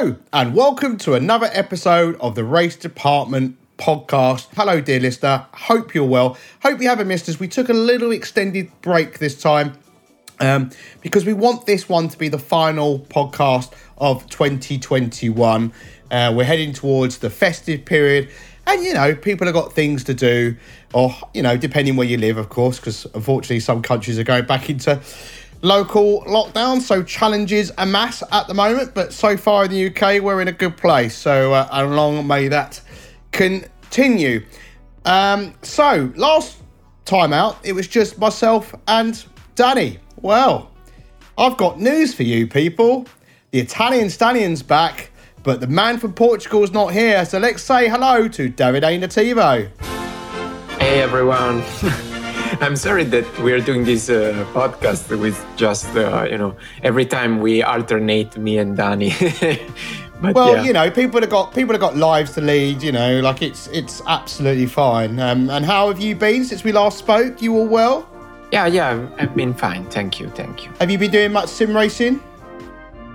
Hello, and welcome to another episode of the Race Department podcast. Hello, dear listener. Hope you're well. Hope you haven't missed us. We took a little extended break this time um, because we want this one to be the final podcast of 2021. Uh, we're heading towards the festive period, and you know, people have got things to do, or you know, depending where you live, of course, because unfortunately, some countries are going back into local lockdown, so challenges amass at the moment. But so far in the UK, we're in a good place. So, uh, and long may that continue. Um, so, last time out, it was just myself and Danny. Well, I've got news for you, people. The Italian Stallion's back, but the man from Portugal's not here. So let's say hello to Davide Nativo. Hey, everyone. I'm sorry that we're doing this uh, podcast with just, uh, you know, every time we alternate me and Danny. but, well, yeah. you know, people have got people have got lives to lead. You know, like it's it's absolutely fine. Um, and how have you been since we last spoke? You all well? Yeah, yeah, I've been fine. Thank you, thank you. Have you been doing much sim racing?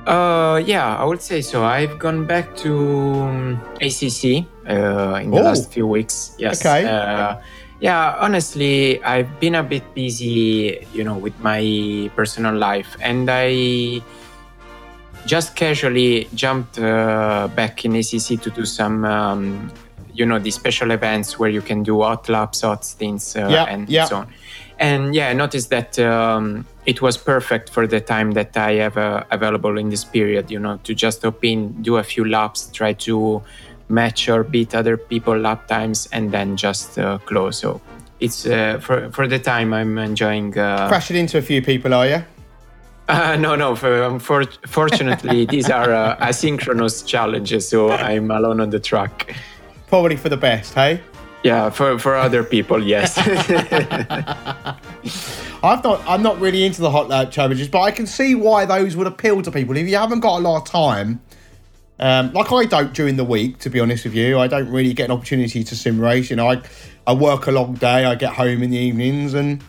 Uh, yeah, I would say so. I've gone back to um, ACC uh, in the oh. last few weeks. Yes. Okay. Uh, yeah, honestly, I've been a bit busy, you know, with my personal life, and I just casually jumped uh, back in ACC to do some um, you know, the special events where you can do hot laps, hot stints, uh, yeah, and yeah. so on. And yeah, I noticed that um, it was perfect for the time that I have uh, available in this period, you know, to just hop in, do a few laps, try to match or beat other people lap times, and then just uh, close. So it's uh, for, for the time I'm enjoying. Uh, Crashing into a few people, are you? Uh, no, no. For, um, for, fortunately, these are uh, asynchronous challenges, so I'm alone on the track probably for the best, hey? Yeah, for, for other people, yes. I've not, I'm not really into the hot lap challenges, but I can see why those would appeal to people. If you haven't got a lot of time, um, like I don't during the week, to be honest with you, I don't really get an opportunity to sim race. You know, I, I work a long day, I get home in the evenings, and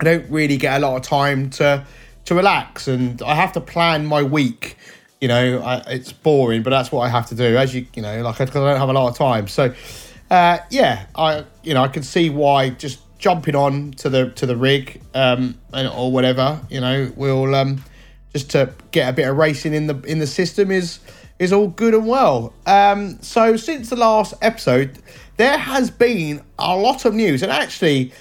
I don't really get a lot of time to to relax, and I have to plan my week you know, I, it's boring, but that's what I have to do. As you, you know, like because I don't have a lot of time. So, uh, yeah, I, you know, I can see why just jumping on to the to the rig um, and, or whatever, you know, will um, just to get a bit of racing in the in the system is is all good and well. Um, so since the last episode, there has been a lot of news, and actually,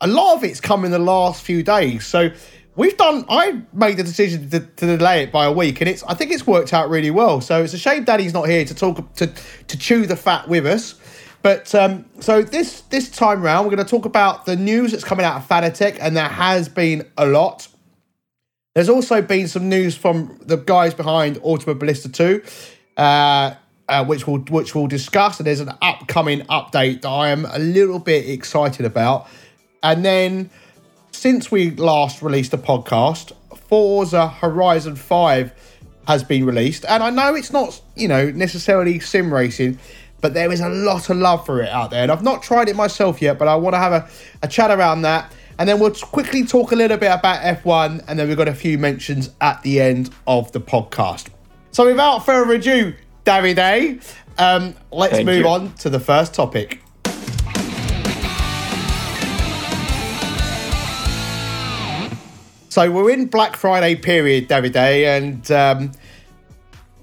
a lot of it's come in the last few days. So we've done. I made the decision to, to, delay it by a week, and it's. I think it's worked out really well. So it's a shame Danny's not here to talk to to chew the fat with us. But um, so this this time round, we're going to talk about the news that's coming out of Fanatec, and there has been a lot. There's also been some news from the guys behind Automobilista 2, uh, uh, which we'll which we'll discuss. And there's an upcoming update that I am a little bit excited about. And then since we last released a podcast, Forza Horizon 5 has been released. And I know it's not, you know, necessarily sim racing, but there is a lot of love for it out there. And I've not tried it myself yet, but I want to have a, a chat around that. And then we'll quickly talk a little bit about F1, and then we've got a few mentions at the end of the podcast. So without further ado, Davide, um, let's Thank move you. on to the first topic. So we're in Black Friday period, Davide, and um,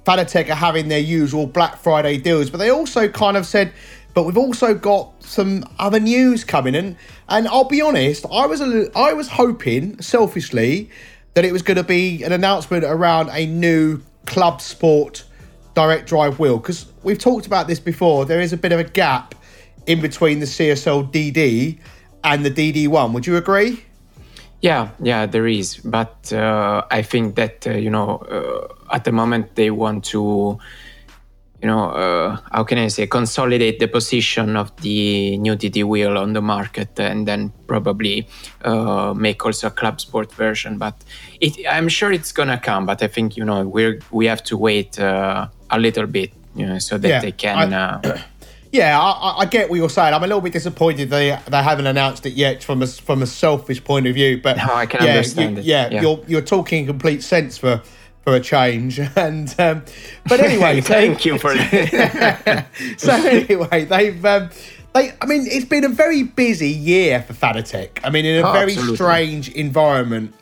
Fanatec are having their usual Black Friday deals, but they also kind of said, but we've also got some other news coming, and and I'll be honest, I was a, I was hoping selfishly that it was going to be an announcement around a new club sport direct drive wheel because we've talked about this before. There is a bit of a gap in between the CSL DD and the DD1. Would you agree? Yeah, yeah, there is, but uh, I think that uh, you know uh, at the moment they want to, you know, uh, how can I say, consolidate the position of the new DD wheel on the market, and then probably uh, make also a club sport version. But it, I'm sure it's gonna come. But I think you know we we have to wait uh, a little bit, you know, so that yeah, they can. I- yeah, I, I, get what you're saying. I'm a little bit disappointed they they haven't announced it yet from a from a selfish point of view. But no, I can yeah, understand you, it. Yeah, yeah, you're you're talking complete sense for for a change. And um, but anyway, thank you for that. so anyway, they've. Um, they, I mean, it's been a very busy year for Fanatec. I mean, in a Oh, very absolutely. strange environment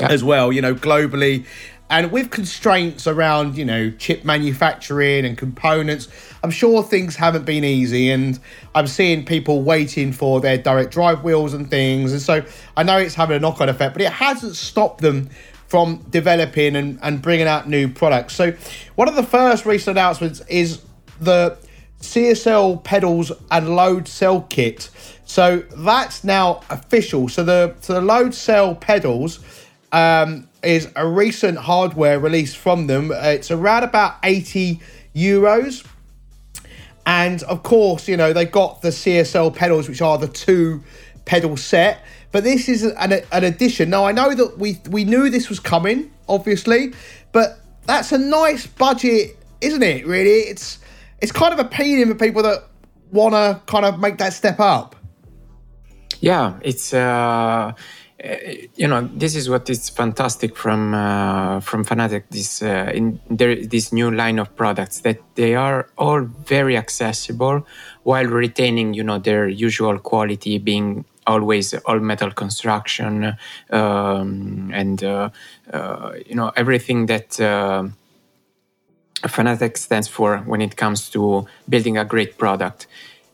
Yeah. as well, you know, globally. And with constraints around, you know, chip manufacturing and components, I'm sure things haven't been easy. And I'm seeing people waiting for their direct drive wheels and things. And so I know it's having a knock on effect, but it hasn't stopped them from developing and, and bringing out new products. So one of the first recent announcements is the CSL pedals and load cell kit. So that's now official. So the so the load cell pedals um, is a recent hardware release from them. It's around about 80 euros. And of course, you know, they've got the CSL pedals, which are the two pedal set. But this is an, an addition. Now, I know that we we knew this was coming, obviously, but that's a nice budget, isn't it? Really, it's it's kind of appealing for people that want to kind of make that step up. Yeah, it's uh, uh, you know this is what is fantastic from uh, from Fanatec. This uh, in there this new line of products that they are all very accessible while retaining you know their usual quality, being always all metal construction um, and uh, uh, you know everything that. Uh, Fanatec stands for when it comes to building a great product,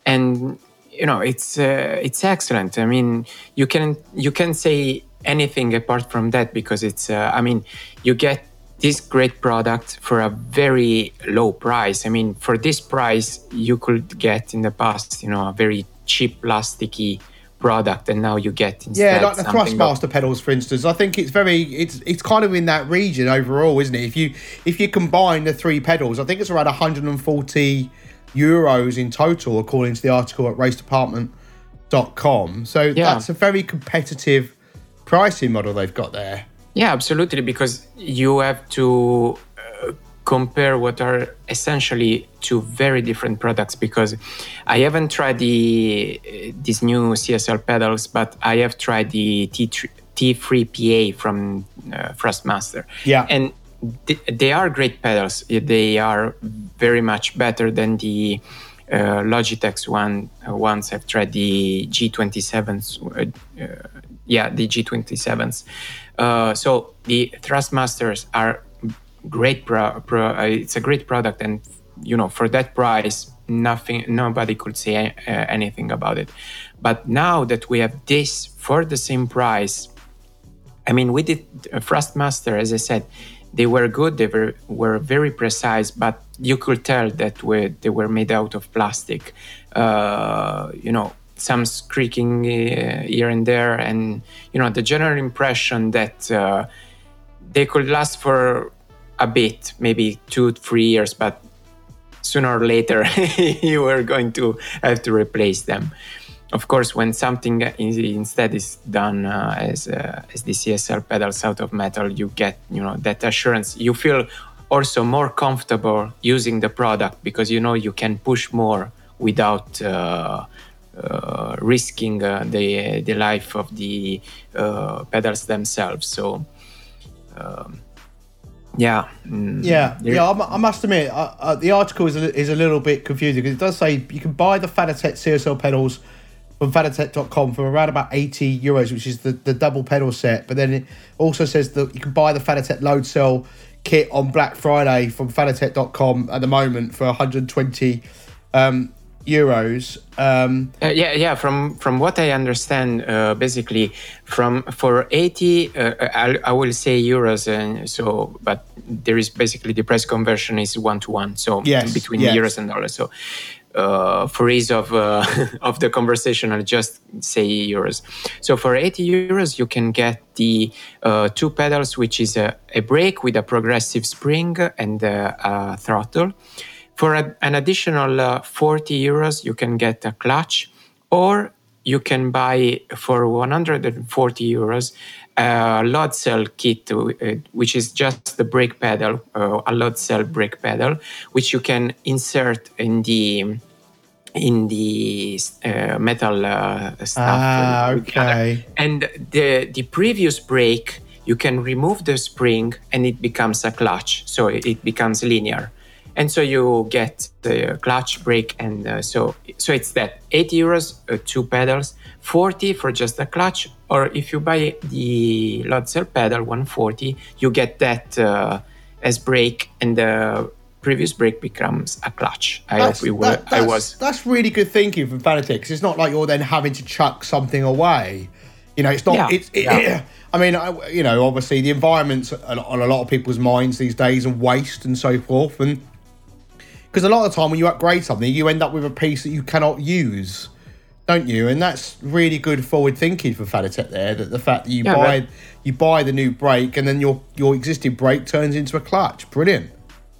and you know it's uh, it's excellent. I mean, you can you can say anything apart from that because it's. Uh, I mean, you get this great product for a very low price. I mean, for this price, you could get in the past, you know, a very cheap plasticky product, and now you get instead Yeah, like the something of- pedals, for instance. I think it's very it's it's kind of in that region overall, isn't it? If you if you combine the three pedals, I think it's around 140 euros in total, according to the article at racedepartment.com. So Yeah. that's a very competitive pricing model they've got there. Yeah, absolutely, because you have to compare what are essentially two very different products. Because I haven't tried the uh, these new CSL pedals, but I have tried the T3, T3PA from uh, Thrustmaster. Yeah. and th- they are great pedals. They are very much better than the uh, Logitech's one. Uh, ones I've tried the G27s. Uh, uh, yeah, the G27s. Uh, so the Thrustmasters are great. Pro, pro, uh, it's a great product, and you know for that price, nothing, nobody could say uh, anything about it. But now that we have this for the same price, I mean, we did uh, Thrustmaster, as I said, they were good. They were were very precise, but you could tell that we, they were made out of plastic. Uh, you know, some creaking uh, here and there, and you know, the general impression that uh, they could last for a bit, maybe two, three years, but sooner or later you were going to have to replace them. Of course, when something is, instead is done uh, as uh, as the CSL pedals out of metal, you get you know that assurance. You feel also more comfortable using the product because you know you can push more without uh, uh, risking uh, the the life of the uh, pedals themselves. So. Um, yeah. mm, Yeah, yeah. I, I must admit, uh, uh, the article is a, is a little bit confusing because it does say you can buy the Fanatec CSL pedals from fanatec.com for around about 80 euros, which is the, the double pedal set. But then it also says that you can buy the Fanatec load cell kit on Black Friday from fanatec.com at the moment for 120 um, euros. Um, Uh, yeah, yeah. From from what I understand, uh, basically, from for eighty, uh, I, I will say euros, and so, but there is basically the price conversion is one to one, so Yes, between yes. euros and dollars. So, uh, for ease of uh, of the conversation, I'll just say euros. So for eighty euros, you can get the uh, two pedals, which is a, a brake with a progressive spring and a throttle. For a, an additional uh, 40 euros, you can get a clutch, or you can buy for 140 euros a load cell kit, uh, which is just the brake pedal, uh, a load cell brake pedal, which you can insert in the in the uh, metal uh, stuff. Ah, okay. And the the previous brake you can remove the spring and it becomes a clutch, so it becomes linear. And so you get the clutch, brake, and uh, so so it's that 80 euros, uh, two pedals, 40 for just the clutch, or if you buy the cell pedal 140, you get that uh, as brake, and the previous brake becomes a clutch. I that's, hope we were. That, I was. That's really good thinking from Fanatec. It's not like you're then having to chuck something away. You know, it's not. Yeah. It's. It, yeah. I mean, I, you know, obviously the environment's on a lot of people's minds these days, and waste and so forth, and because a lot of the time when you upgrade something, you end up with a piece that you cannot use, don't you? And that's really good forward thinking for Fanatec there. That the fact that you yeah, buy you buy the new brake and then your your existing brake turns into a clutch, brilliant.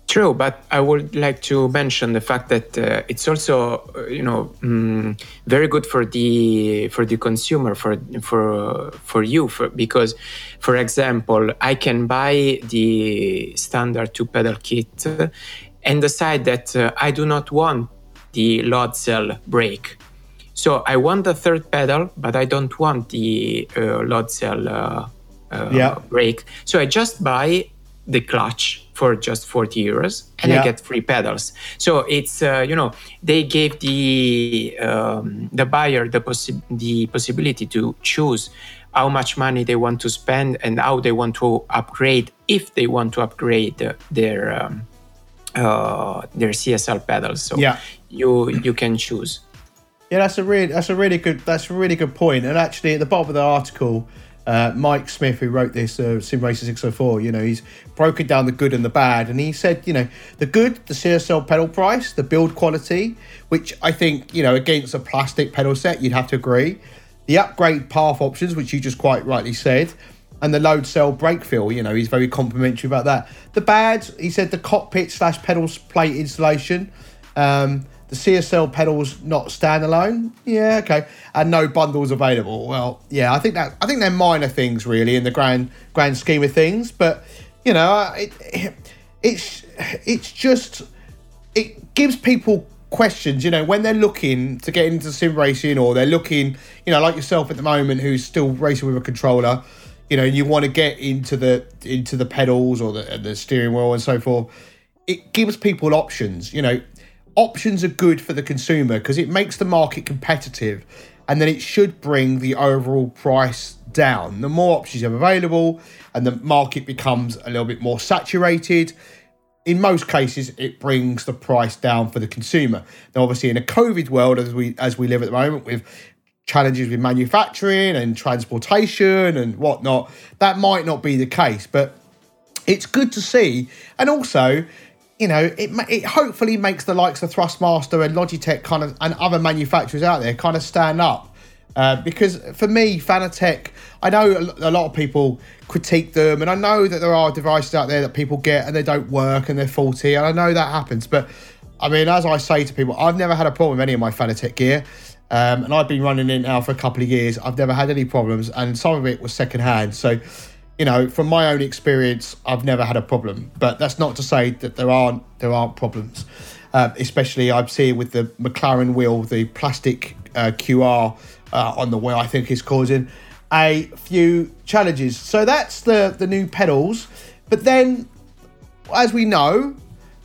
True, but I would like to mention the fact that uh, it's also, uh, you know, mm, very good for the for the consumer, for for for you, for, because, for example, I can buy the standard two pedal kit and decide that uh, I do not want the load cell brake. So I want the third pedal, but I don't want the uh, load cell uh, yeah. brake. So I just buy the clutch for just 40 euros and yeah. I get free pedals. So it's, uh, you know, they gave the, um, the buyer the, possi- the possibility to choose how much money they want to spend and how they want to upgrade if they want to upgrade their um, uh, their CSL pedals. So yeah. you you can choose. Yeah, that's a really that's a really good that's a really good point. And actually, at the bottom of the article, uh, Mike Smith, who wrote this, uh, Sim Racer 604, you know, he's broken down the good and the bad. And he said, you know, the good, the CSL pedal price, the build quality, which I think, you know, against a plastic pedal set, you'd have to agree. The upgrade path options, which you just quite rightly said, and the load cell brake feel, you know, he's very complimentary about that. The bad, he said the cockpit slash pedals plate installation. Um, the CSL pedals not standalone. Yeah, okay. And no bundles available. Well, yeah, I think that I think they're minor things really in the grand grand scheme of things. But you know, it, it it's it's just it gives people questions. You know, when they're looking to get into sim racing or they're looking, you know, like yourself at the moment, who's still racing with a controller. You know, you want to get into the into the pedals or the the steering wheel and so forth. It gives people options. You know, options are good for the consumer because it makes the market competitive and then it should bring the overall price down. The more options you have available and the market becomes a little bit more saturated, in most cases it brings the price down for the consumer. Now obviously in a COVID world as we as we live at the moment with challenges with manufacturing and transportation and whatnot, that might not be the case. But it's good to see. And also, you know, it it hopefully makes the likes of Thrustmaster and Logitech kind of and other manufacturers out there kind of stand up. Uh, because for me, Fanatec, I know a lot of people critique them, and I know that there are devices out there that people get and they don't work and they're faulty, and I know that happens. But I mean, as I say to people, I've never had a problem with any of my Fanatec gear, um, and I've been running it now for a couple of years. I've never had any problems, and some of it was secondhand. So you know, from my own experience, I've never had a problem. But that's not to say that there aren't there aren't problems. Uh, especially I've seen with the McLaren wheel, the plastic uh, QR uh, on the wheel, I think is causing a few challenges. So that's the the new pedals. But then, as we know,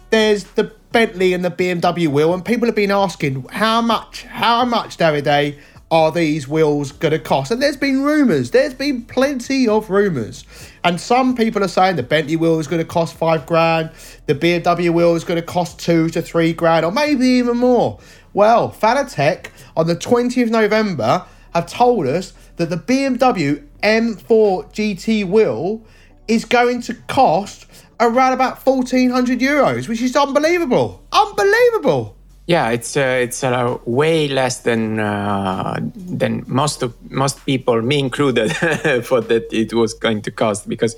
there's the Bentley and the BMW wheel, and people have been asking how much, how much, Davide, are these wheels going to cost? And there's been rumours, there's been plenty of rumours. And some people are saying the Bentley wheel is going to cost five grand, the BMW wheel is going to cost two to three grand, or maybe even more. Well, Fanatec on the 20th of November have told us that the BMW M4 GT wheel is going to cost around about 1400 euros, which is unbelievable. Unbelievable. Yeah, it's uh, it's uh, way less than uh, than most of most people, me included, thought that it was going to cost because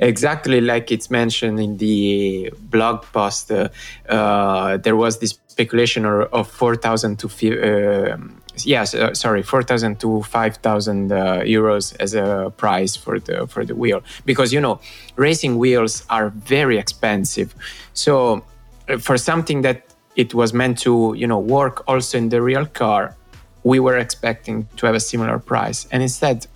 exactly like it's mentioned in the blog post, uh, uh, there was this speculation of four thousand to uh, yes, uh, sorry, four thousand to five thousand euros as a price for the for the wheel because you know racing wheels are very expensive, so for something that it was meant to you know work also in the real car we were expecting to have a similar price and instead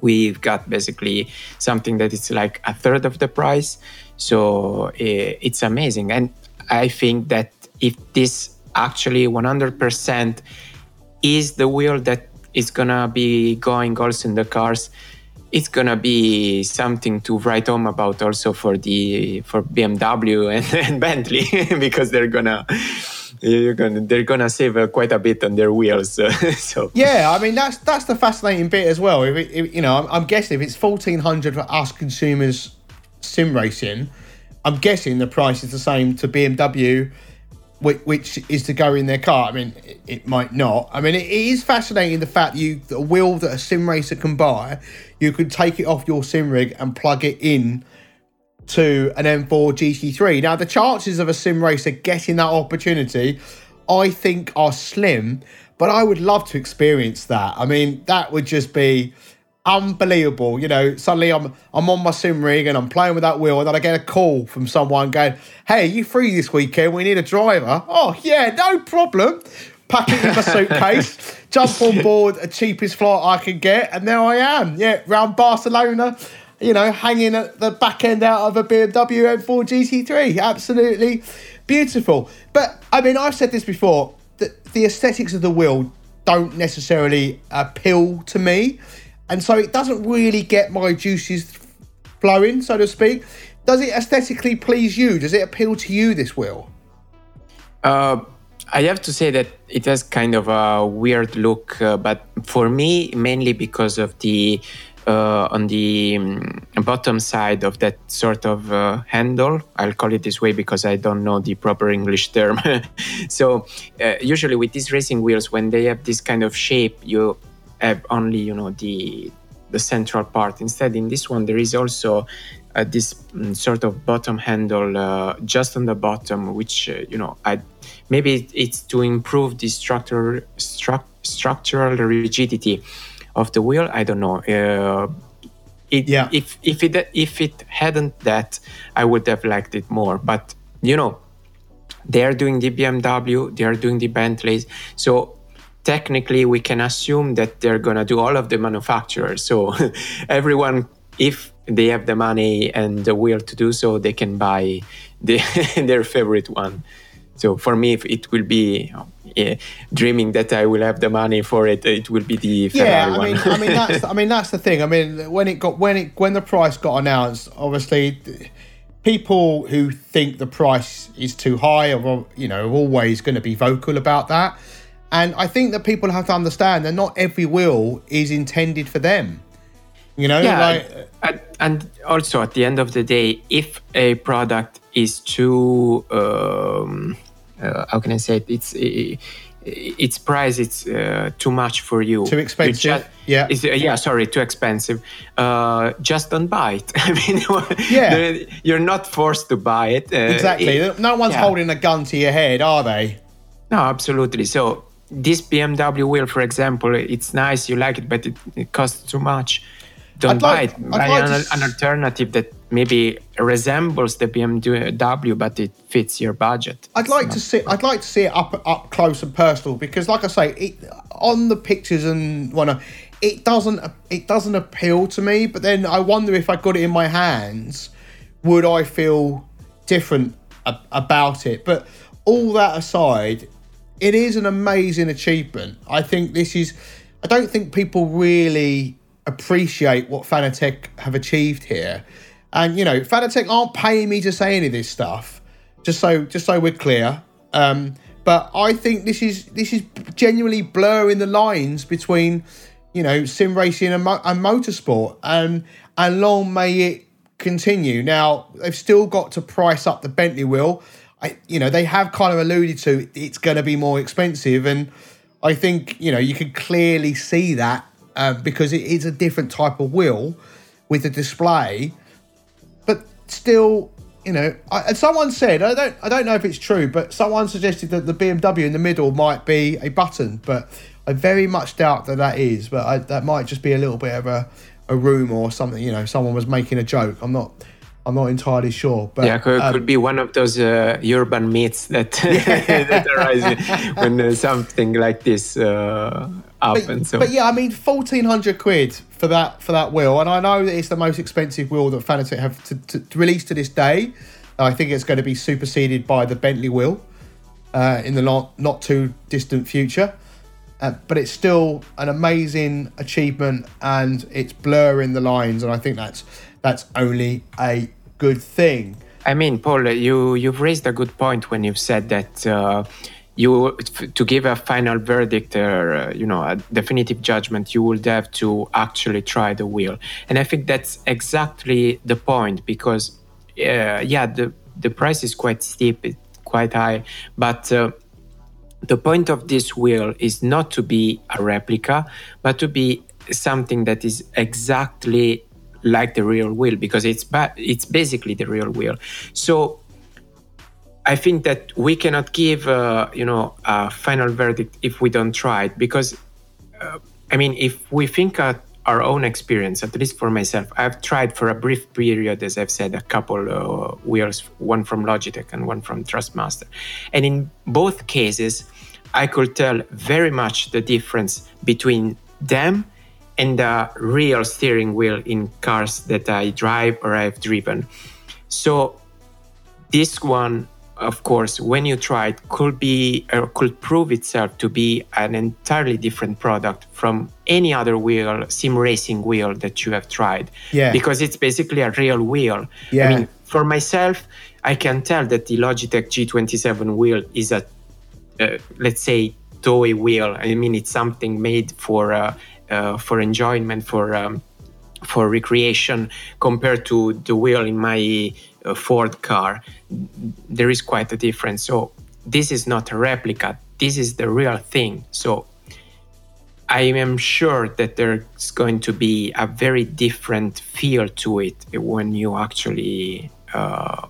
we've got basically something that is like a third of the price. So it's amazing. And I think that if this actually 100% is the wheel that is gonna be going also in the cars, it's gonna be something to write home about also for the for BMW and, and Bentley because they're gonna you're gonna they're gonna save uh, quite a bit on their wheels. So yeah, I mean that's that's the fascinating bit as well. If, it, if you know, I'm, I'm, guessing if it's fourteen hundred for us consumers sim racing, I'm guessing the price is the same to BMW. Which, which is to go in their car. I mean, it, it might not. I mean, it is fascinating the fact you the wheel that a sim racer can buy, you could take it off your sim rig and plug it in to an M4 GT3. Now, the chances of a sim racer getting that opportunity, I think, are slim, but I would love to experience that. I mean, that would just be unbelievable. You know, suddenly I'm I'm on my sim rig and I'm playing with that wheel, and then I get a call from someone going, "Hey, you free this weekend? We need a driver." Oh yeah, no problem. Pack it in my suitcase, jump on board a cheapest flight I can get, and there I am. Yeah, round Barcelona you know, hanging at the back end out of a BMW M4 GT3. Absolutely beautiful. But I mean, I've said this before that the aesthetics of the wheel don't necessarily appeal to me. And so it doesn't really get my juices flowing, so to speak. Does it aesthetically please you? Does it appeal to you, this wheel? Uh, I have to say that it has kind of a weird look, uh, but for me, mainly because of the uh, on the um, bottom side of that sort of uh, handle. I'll call it this way because I don't know the proper English term. so uh, usually with these racing wheels, when they have this kind of shape, you have only you know the the central part. Instead, in this one, there is also uh, this um, sort of bottom handle uh, just on the bottom, which uh, you know I maybe it's to improve the structural stru- structural rigidity of the wheel. I don't know. Uh, it, yeah. If if it if it hadn't that, I would have liked it more. But you know, they are doing the BMW, they are doing the Bentleys, so technically we can assume that they're gonna do all of the manufacturers. So everyone, if they have the money and the will to do so, they can buy the, their favorite one. So for me, it will be uh, dreaming that I will have the money for it. It will be the Ferrari yeah. I mean, I mean that's I mean that's the thing. I mean when it got when it when the price got announced, obviously people who think the price is too high are you know are always going to be vocal about that. And I think that people have to understand that not every will is intended for them. You know, yeah, like, and, and also at the end of the day, if a product is too um, uh, how can I say it? It's it, its price it's uh, too much for you. Too expensive just, yeah. uh, yeah sorry too expensive. Uh, just don't buy it. I mean yeah. you're not forced to buy it uh, exactly. it, no one's yeah. holding a gun to your head are they? No absolutely. So this bmw wheel for example it's nice you like it but it, it costs too much don't I'd buy like, it buy like an, an alternative that maybe resembles the BMW, but it fits your budget. I'd like to see. I'd like to see it up up close and personal because, like I say, it, on the pictures and one, it doesn't it doesn't appeal to me. But then I wonder if I got it in my hands, would I feel different about it? But all that aside, it is an amazing achievement. I think this is. I don't think people really appreciate what Fanatec have achieved here and you know, Fanatec aren't paying me to say any of this stuff. Just so just so we're clear. Um, but I think this is this is genuinely blurring the lines between you know sim racing and, mo- and motorsport, and and long may it continue. Now they've still got to price up the Bentley wheel. You know, they have kind of alluded to it's going to be more expensive, and I think you know you can clearly see that uh, because it is a different type of wheel with the display but still, you know, I, someone said I don't I don't know if it's true, but someone suggested that the BMW in the middle might be a button, but I very much doubt that that is. But I, that might just be a little bit of a a room or something. You know, someone was making a joke. I'm not. I'm not entirely sure, but yeah, could, um, could be one of those uh, urban myths that that arise when uh, something like this uh, happens. But, so. but yeah, I mean, fourteen hundred quid for that for that wheel, and I know that it's the most expensive wheel that Fanatec have to, to, to release to this day. I think it's going to be superseded by the Bentley wheel uh, in the not not too distant future. Uh, but it's still an amazing achievement, and it's blurring the lines, and I think that's that's only a good thing. I mean, Paul, you you've raised a good point when you've said that. Uh, you to give a final verdict or uh, you know a definitive judgment you would have to actually try the wheel and i think that's exactly the point because uh, yeah the the price is quite steep it's quite high but uh, the point of this wheel is not to be a replica but to be something that is exactly like the real wheel because it's ba- it's basically the real wheel so I think that we cannot give, uh, you know, a final verdict if we don't try it. Because, uh, I mean, if we think at our own experience, at least for myself, I've tried for a brief period, as I've said, a couple uh, wheels, one from Logitech and one from Thrustmaster, and in both cases, I could tell very much the difference between them and the real steering wheel in cars that I drive or I've driven. So this one of course, when you try it, could be or could prove itself to be an entirely different product from any other wheel, sim racing wheel that you have tried. Yeah. Because it's basically a real wheel. Yeah. I mean, for myself, I can tell that the Logitech G27 wheel is a, uh, let's say, toy wheel. I mean, it's something made for uh, for enjoyment, for um, for recreation, compared to the wheel in my a Ford car, there is quite a difference. So this is not a replica. This is the real thing. So I am sure that there's going to be a very different feel to it when you actually uh,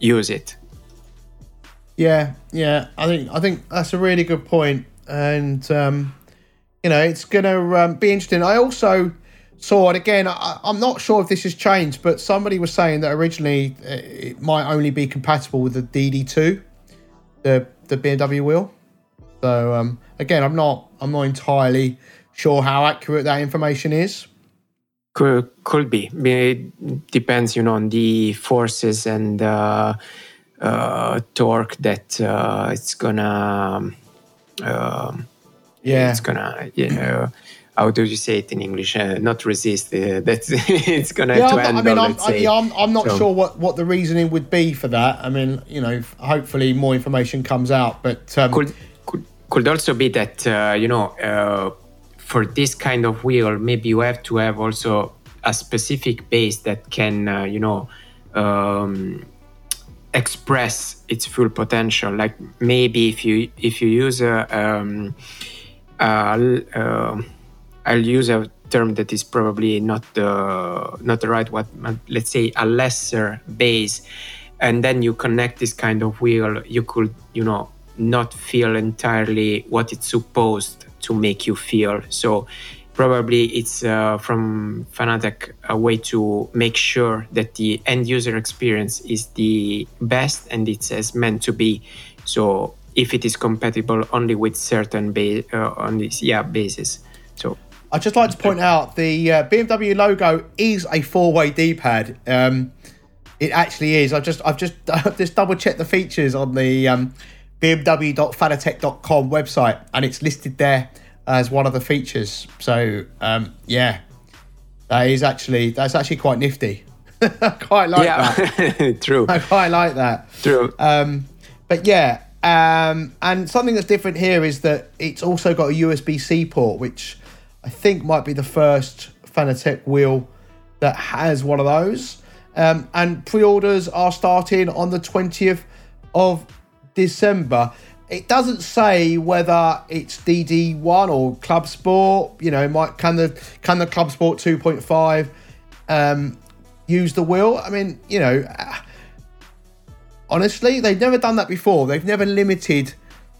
use it. Yeah, yeah. I think I think that's a really good point, and um, you know, it's going to um, be interesting. I also saw it again. I, am not sure if this has changed, but somebody was saying that originally uh, it might only be compatible with the DD2, the the BMW wheel. So um, again, I'm not I'm not entirely sure how accurate that information is. Could could be. It depends, you know, on the forces and uh, uh, torque that uh, it's gonna. Um, yeah, it's gonna you know how do you say it in English? Uh, not resist. Uh, that's it's gonna yeah, to I handle. mean, I'm. I, I'm, I'm not So- sure what, what the reasoning would be for that. I mean, you know, hopefully more information comes out. But um, could could could also be that uh, you know uh, for this kind of wheel maybe you have to have also a specific base that can uh, you know um, express its full potential like maybe if you if you use a um, uh, uh, I'll use a term that is probably not the not the right but Let's say a lesser base, and then you connect this kind of wheel. You could, you know, not feel entirely what it's supposed to make you feel. So probably it's uh, from Fanatec a way to make sure that the end user experience is the best and it's as meant to be. So if it is compatible only with certain base uh, on this yeah basis. So I'd just like to point out the uh, BMW logo is a four-way D-pad. Um, it actually is. I've just I've just I've just double checked the features on the um, BMW.fanatec.com website, and it's listed there as one of the features. So um, yeah, that is actually that's actually quite nifty. I quite like that. true, I quite like that. true. Um, but yeah, um, and something that's different here is that it's also got a USB C port, which I think might be the first Fanatec wheel that has one of those. Um, and pre orders are starting on the 20th of December. It doesn't say whether it's DD1 or Club Sport. You know, might can the can the Club Sport 2.5 um, use the wheel? I mean, you know, honestly, they've never done that before. They've never limited,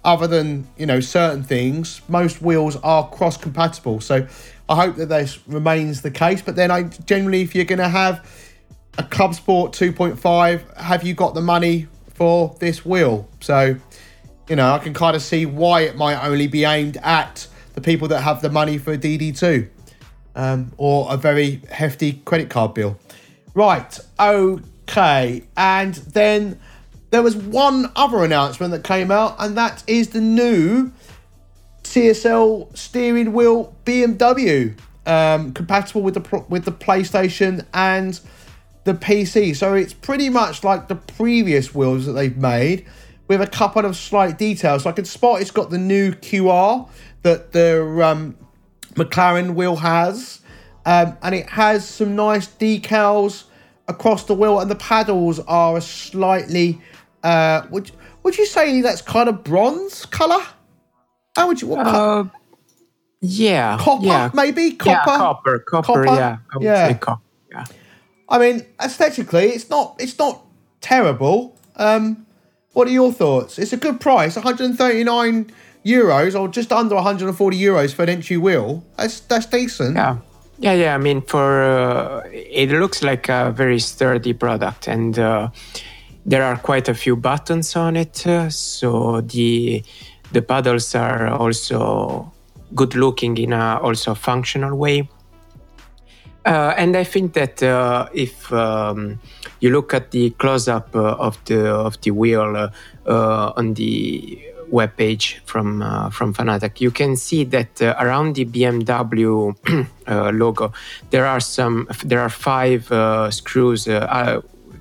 other than you know certain things. Most wheels are cross compatible, so I hope that this remains the case. But then, I generally, if you're going to have a Club Sport 2.5, have you got the money for this wheel? So, you know, I can kind of see why it might only be aimed at the people that have the money for a DD2. um, or a very hefty credit card bill. Right, okay. And then there was one other announcement that came out, and that is the new CSL steering wheel BMW, um, compatible with the with the PlayStation and the PC. So it's pretty much like the previous wheels that they've made, with a couple of slight details. So I can spot it's got the new QR that the um, McLaren wheel has, um, and it has some nice decals across the wheel, and the paddles are a slightly. Uh, would would you say that's kind of bronze color? How would you? What uh, yeah, copper yeah. maybe copper. Yeah, copper, copper. Copper? Yeah, I would Yeah. say copper. Yeah. I mean, aesthetically, it's not it's not terrible. Um, what are your thoughts? It's a good price, 139 euros or just under 140 euros for an entry wheel. That's that's decent. Yeah. Yeah, yeah. I mean, for uh, it looks like a very sturdy product, and uh, there are quite a few buttons on it. Uh, so the the paddles are also good looking in a also functional way. Uh, and I think that uh, if um, you look at the close-up uh, of the of the wheel uh, uh, on the web page from from Fanatec, you can see that around the BMW logo, there are some there are five screws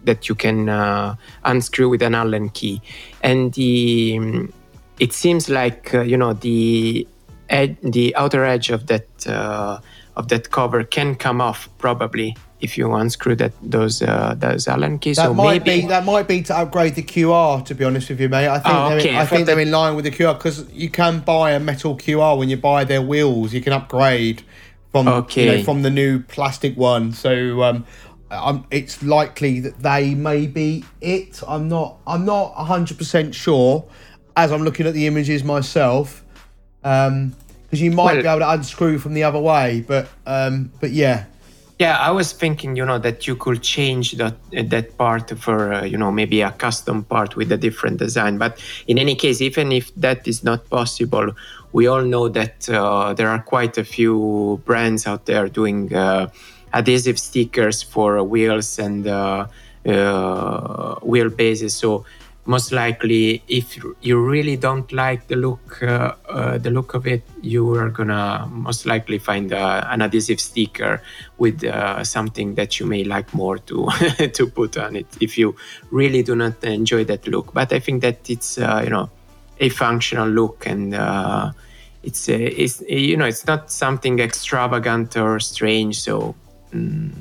that you can uh, unscrew with an Allen key, and the um, it seems like uh, you know the ed- the outer edge of that uh, of that cover can come off probably if you unscrew that those uh, those Allen keys. That so might maybe be that might be to upgrade the QR. To be honest with you, mate, I think Oh, they're okay. in, I I think they're in line with the QR because you can buy a metal QR when you buy their wheels. You can upgrade from you know, from the new plastic one. So um, I'm, it's likely that they may be it. I'm not I'm not hundred percent sure as I'm looking at the images myself. Um, because you might Well- be able to unscrew from the other way, but um, but yeah, Yeah, I was thinking, you know, that you could change that that part for, uh, you know, maybe a custom part with a different design. But in any case, even if that is not possible, we all know that uh, there are quite a few brands out there doing uh, adhesive stickers for wheels and uh, uh, wheelbases. So most likely, if you really don't like the look, uh, uh, the look of it, you are gonna most likely find uh, an adhesive sticker with uh, something that you may like more to to put on it. If you really do not enjoy that look, but I think that it's you know a functional look and. It's, it's you know it's not something extravagant or strange so mm,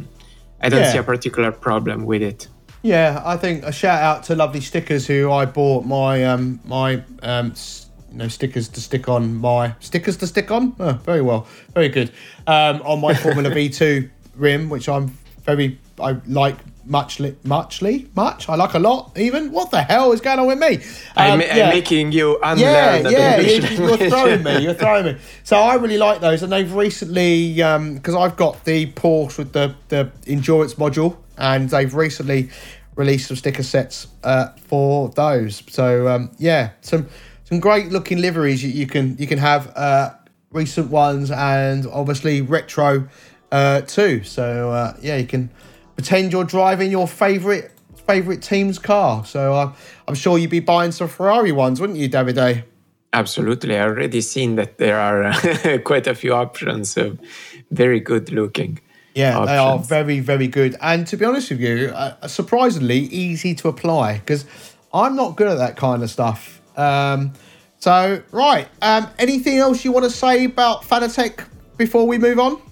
i don't Yeah. see a particular problem with it Yeah, I think a shout out to Lovely Stickers who I bought my um my um you know stickers to stick on my stickers to stick on. Oh, very well, very good. Um, on my Formula V2 rim, which I'm very I like muchly muchly much. I like a lot. Even what the hell is going on with me? I'm, Um, I'm making you Yeah, unlearn the yeah, English you, you're throwing me. You're throwing me. So I really like those, and they've recently because I've got the Porsche with the the endurance module, and they've recently released some sticker sets uh, for those. So um, yeah, some some great looking liveries you, you can you can have uh, recent ones and obviously retro uh, too. So uh, yeah, you can pretend you're driving your favorite favorite team's car. So uh, I'm sure you'd be buying some Ferrari ones, wouldn't you, Davide? Absolutely. I've already seen that there are uh, quite a few options of very good looking. Yeah, they are very, very good. And to be honest with you, uh, surprisingly easy to apply because I'm not good at that kind of stuff. Um, so, right. Um, anything else you want to say about Fanatec before we move on?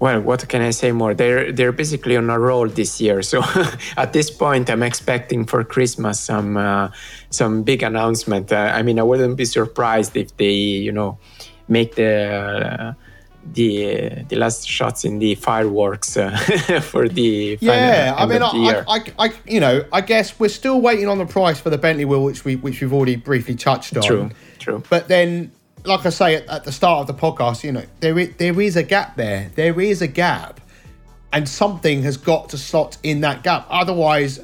Well, what can I say more? They're they're basically on a roll this year. So at this point, I'm expecting for Christmas some uh, some big announcement. Uh, I mean, I wouldn't be surprised if they, you know, make the uh, the the last shots in the fireworks uh, for the Yeah, I mean. I, I, I, you know, I guess we're still waiting on the price for the Bentley wheel, which we, which we've already briefly touched on. True, true. But then, like I say at, at the start of the podcast, you know, there is, there is a gap there. There is a gap, and something has got to slot in that gap. Otherwise,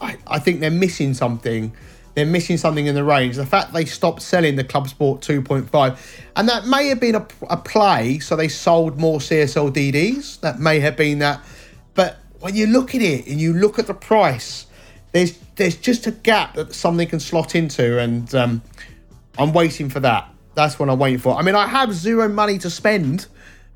I, I think they're missing something. they're missing something in the range. The fact they stopped selling the Club Sport 2.5, and that may have been a, a play, so they sold more CSL DDs. That may have been that. But when you look at it and you look at the price, there's there's just a gap that something can slot into, and um, I'm waiting for that. That's what I'm waiting for. I mean, I have zero money to spend,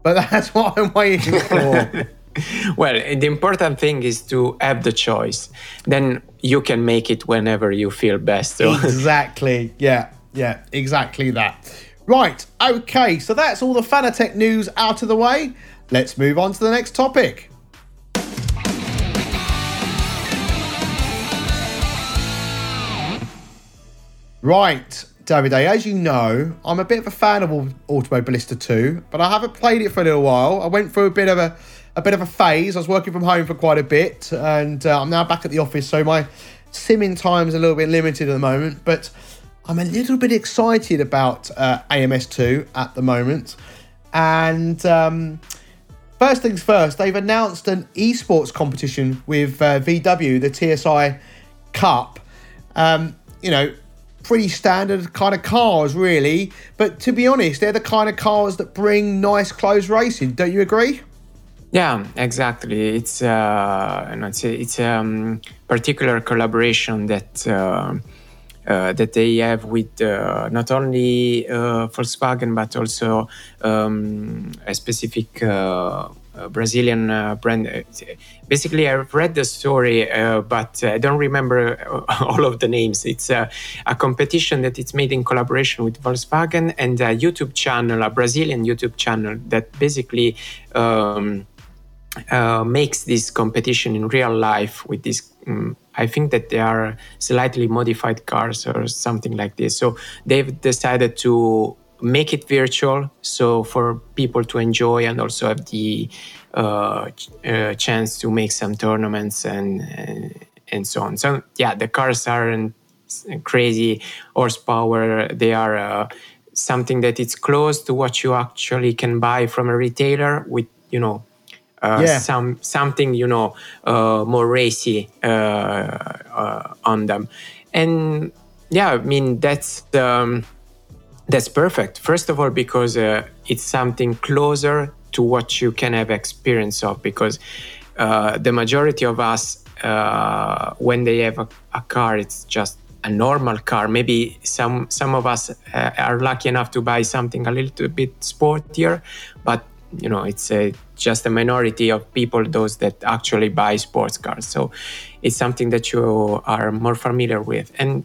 but that's what I'm waiting for. well, the important thing is to have the choice. Then you can make it whenever you feel best. So. Exactly. Yeah. Yeah. Exactly that. Right. Okay. So that's all the Fanatec news out of the way. Let's move on to the next topic. Right. Davide, as you know, I'm a bit of a fan of Automobilista 2, but I haven't played it for a little while. I went through a bit of a a bit of a phase. I was working from home for quite a bit, and uh, I'm now back at the office, so my simming time is a little bit limited at the moment. But I'm a little bit excited about uh, AMS2 at the moment. And um, first things first, they've announced an esports competition with uh, VW, the TSI Cup. Um, you know, pretty standard kind of cars, really. But to be honest, they're the kind of cars that bring nice close racing. Don't you agree? Yeah, exactly. It's uh, it's a, it's a um, particular collaboration that uh, uh, that they have with uh, not only uh, Volkswagen but also um, a specific uh, Brazilian brand. Basically, I've read the story, but I don't remember all of the names. It's a competition that it's made in collaboration with Volkswagen and a YouTube channel, a Brazilian YouTube channel that basically. Um, uh, makes this competition in real life with this um, i think that they are slightly modified cars or something like this so they've decided to make it virtual so for people to enjoy and also have the uh, uh, chance to make some tournaments and, and and so on. So yeah the cars aren't crazy horsepower. They are uh, something that it's close to what you actually can buy from a retailer with you know uh, yeah. some something you know uh, more racy uh, uh, on them. And yeah i mean that's um, that's perfect. First of all because uh, it's something closer to what you can have experience of because uh, the majority of us uh, when they have a, a, car it's just a normal car. Maybe some some of us uh, are lucky enough to buy something a little bit sportier but you know it's a, just a minority of people those that actually buy sports cars. So it's something that you are more familiar with. And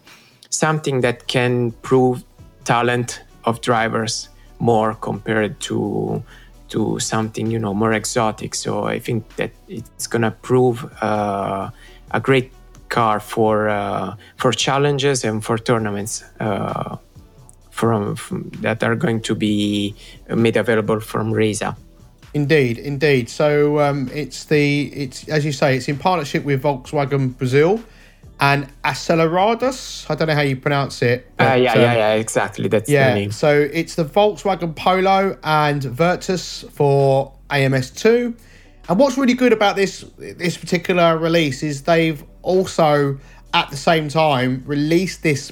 something that can prove talent of drivers more compared to to something you know more exotic so i think that it's going to prove uh, a great car for uh, for challenges and for tournaments uh, from, from, that are going to be made available from Reiza. Indeed, indeed. So um, it's the it's as you say, it's in partnership with Volkswagen Brazil and Acelerados. I don't know how you pronounce it. Uh, but, uh, yeah, um, yeah, yeah, exactly. That's yeah. the name. So it's the Volkswagen Polo and Virtus for AMS2. And what's really good about this this particular release is they've also at the same time released this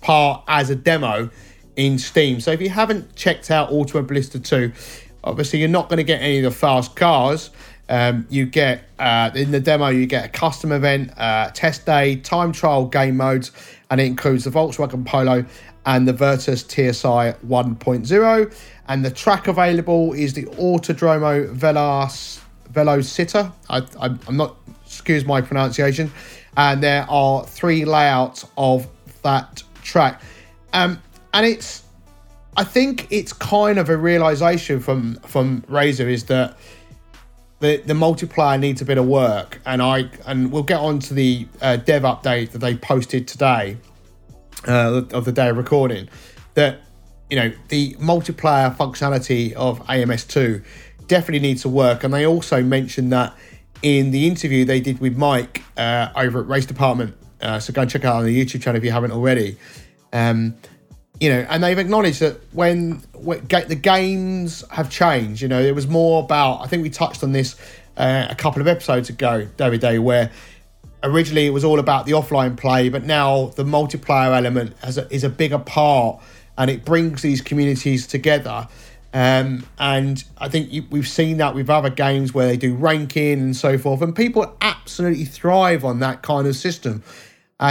part as a demo in Steam. So if you haven't checked out Automobilista 2, obviously you're not going to get any of the fast cars. Um, you get uh, in the demo, you get a custom event, uh, test day, time trial game modes, and it includes the Volkswagen Polo and the Virtus TSI 1.0. And the track available is the Autodromo Velas Velocittà. I, I'm not, excuse my pronunciation. And there are three layouts of that track. Um, and it's I think it's kind of a realization from from Reiza is that the the multiplayer needs a bit of work, and I and we'll get on to the uh, dev update that they posted today uh, of the day of recording. That you know the multiplayer functionality of AMS2 definitely needs to work, and they also mentioned that in the interview they did with Mike uh, over at Race Department. Uh, so go and check out on the YouTube channel if you haven't already. Um, you know, and they've acknowledged that when, when the games have changed, you know, it was more about. I think we touched on this uh, a couple of episodes ago, Davide, where originally it was all about the offline play, but now the multiplayer element a, is a bigger part, and it brings these communities together. Um, and I think you, we've seen that with other games where they do ranking and so forth, and people absolutely thrive on that kind of system.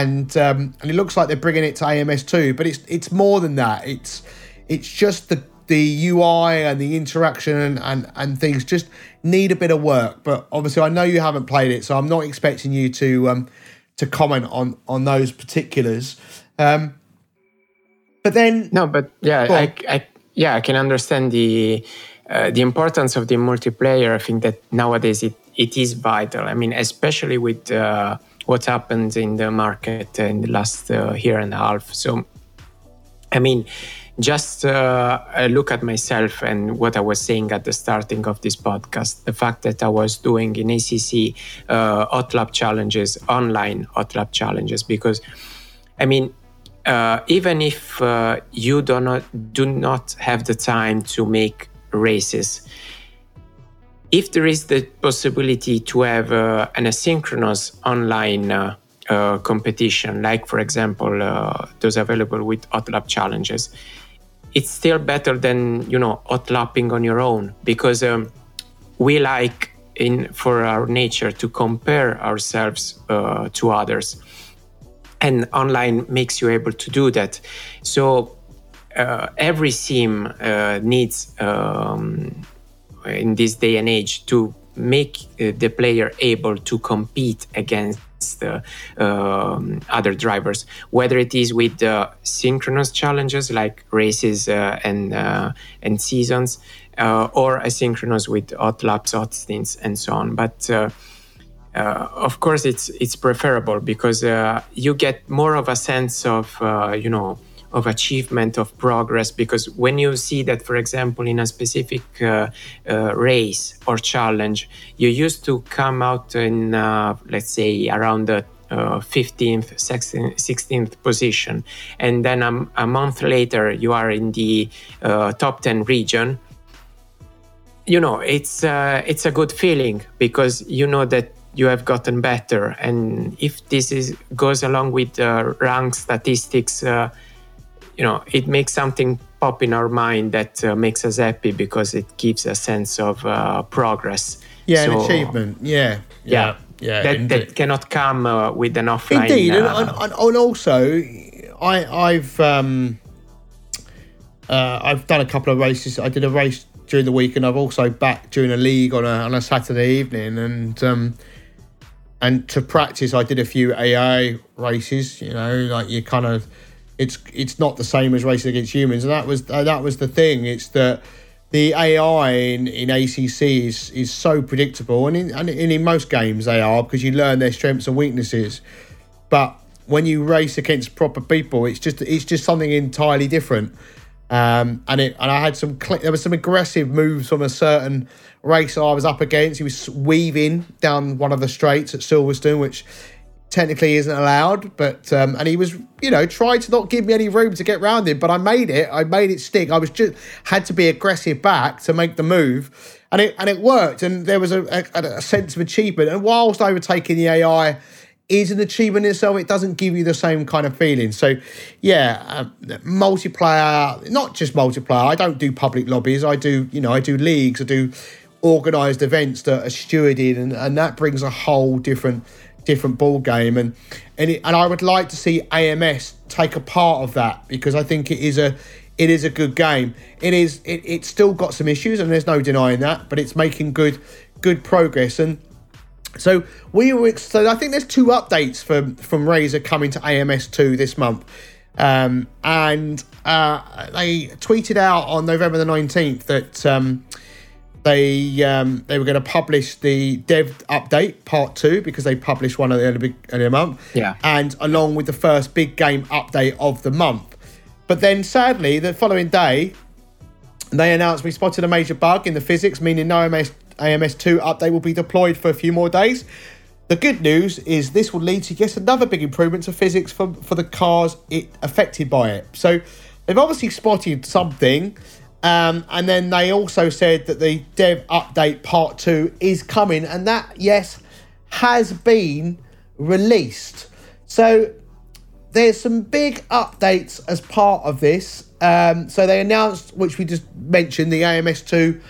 And um, and it looks like they're bringing it to AMS too, but it's it's more than that. It's it's just the the UI and the interaction and, and, and things just need a bit of work. But obviously, I know you haven't played it, so I'm not expecting you to um, to comment on on those particulars. Um, but then no, but yeah, I, I yeah, I can understand the uh, the importance of the multiplayer. I think that nowadays it, it is vital. I mean, especially with uh, what happened in the market in the last uh, year and a half. So, I mean, just uh, look at myself and what I was saying at the starting of this podcast. The fact that I was doing in ACC uh, hot lap challenges, online hot lap challenges, because I mean, uh, even if uh, you do not do not have the time to make races, if there is the possibility to have uh, an asynchronous online uh, uh, competition, like for example uh, those available with Hotlap challenges, it's still better than you know Hotlapping on your own because um, we like in for our nature to compare ourselves to others and online makes you able to do that. So uh, every sim uh, needs um, in this day and age to make uh, the player able to compete against the um, other drivers, whether it is with uh, synchronous challenges like races uh, and uh, and seasons, or asynchronous with hot laps, hot stints, and so on. But uh, of course it's it's preferable because uh, you get more of a sense of uh, you know of achievement of progress because when you see that for example in a specific uh, uh, race or challenge you used to come out in uh, let's say around the 15th 16th, 16th position and then a, a, month later you are in the top 10 region you know it's it's a good feeling because you know that you have gotten better. And if this is goes along with uh, rank statistics, uh, you know, it makes something pop in our mind that uh, makes us happy because it gives a sense of uh, progress. Yeah, so, an achievement. Yeah, yeah, yeah. that, that cannot come uh, with an offline. Indeed, and, uh, and, and, also, I, I've um, I've done a couple of races. I did a race during the week, and I've also backed during a league on a on a Saturday evening, and um, and to practice, I did a few AI races. You know, like you kind of, it's it's not the same as racing against humans, and that was uh, that was the thing. It's that the AI in, in ACC is is so predictable, and in, and in most games they are because you learn their strengths and weaknesses. But when you race against proper people, it's just it's just something entirely different. Um, and it and I had some there was some aggressive moves from a certain race I was up against. He was weaving down one of the straights at Silverstone, which technically isn't allowed. But um, and he was, you know, tried to not give me any room to get round him. But I made it. I made it stick. I was just had to be aggressive back to make the move, and it and it worked. And there was a, a, a sense of achievement. And whilst overtaking the AI is an achievement in itself. It doesn't give you the same kind of feeling. So, yeah, uh, multiplayer, not just multiplayer. I don't do public lobbies. I do, you know, I do leagues. I do organised events that are stewarded, and, and that brings a whole different different ball game. And and it, and I would like to see AMS take a part of that because I think it is a it is a good game. It is it, it's still got some issues, and there's no denying that, but it's making good good progress. And so we were so I think there's two updates from from Reiza coming to AMS two this month. Um, and uh, they tweeted out on November the 19th that um, they um, they were going to publish the dev update part two because they published one at the end of the, end of the month. Yeah. And along with the first big game update of the month. But then sadly, the following day, they announced we spotted a major bug in the physics, meaning no AMS, AMS2 update will be deployed for a few more days. The good news is this will lead to yet another big improvement to physics for, for the cars it affected by it. So they've obviously spotted something um, and then they also said that the dev update part two is coming, and that yes has been released. So there's some big updates as part of this. Um, so they announced, which we just mentioned, the AMS2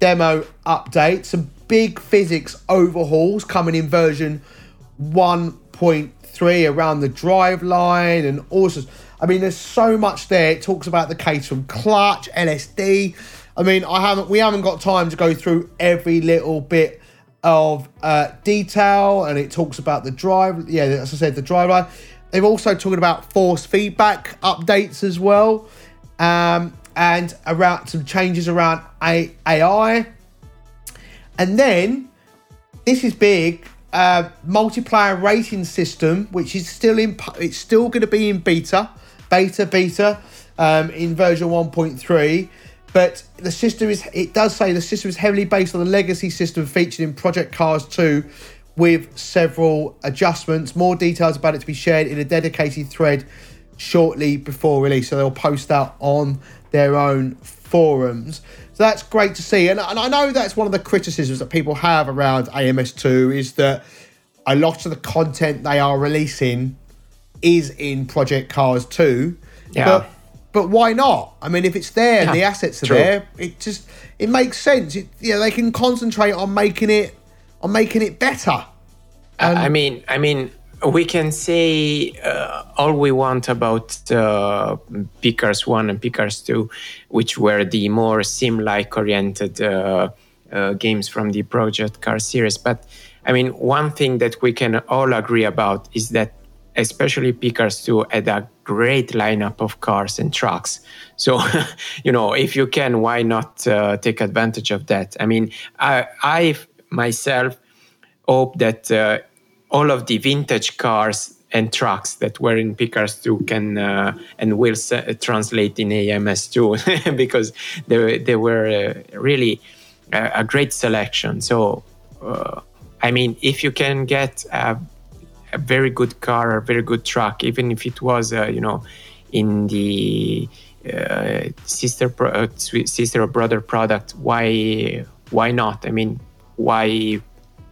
demo update. Some big physics overhauls coming in version 1.3 around the drive line and all also. I mean, there's so much there. It talks about the case from clutch, LSD. I mean, I haven't. We haven't got time to go through every little bit of uh, detail, and it talks about the drive. Yeah, as I said, the drive line. They've also talked about force feedback updates as well, um, and around some changes around AI. And then this is big. Uh, multiplayer rating system, which is still in, it's still going to be in beta, beta, beta, um, in version 1.3. But the system is, it does say the system is heavily based on the legacy system featured in Project Cars 2 with several adjustments. More details about it to be shared in a dedicated thread shortly before release. So they'll post out on their own forums. So that's great to see. And, and I know that's one of the criticisms that people have around AMS2 is that a lot of the content they are releasing is in Project Cars 2. Yeah. But but why not? I mean, if it's there and Yeah, the assets are true. there, it just it makes sense. It, you know, they can concentrate on making it on making it better. I I mean, I mean, we can say uh, all we want about uh, pCARS One and pCARS Two, which were the more sim-like oriented uh, uh, games from the Project Car series. But I mean, one thing that we can all agree about is that, especially pCARS Two, had a great lineup of cars and trucks. So, you know, if you can, why not uh, take advantage of that? I mean, I, I myself hope that uh, all of the vintage cars and trucks that were in pCARS 2 can uh, and will translate in AMS 2 because they, they were uh, really a, a great selection. So, uh, I mean, if you can get a, a very good car a very good truck, even if it was, uh, you know, in the uh, sister pro- uh, sister or brother product, why why not? I mean, why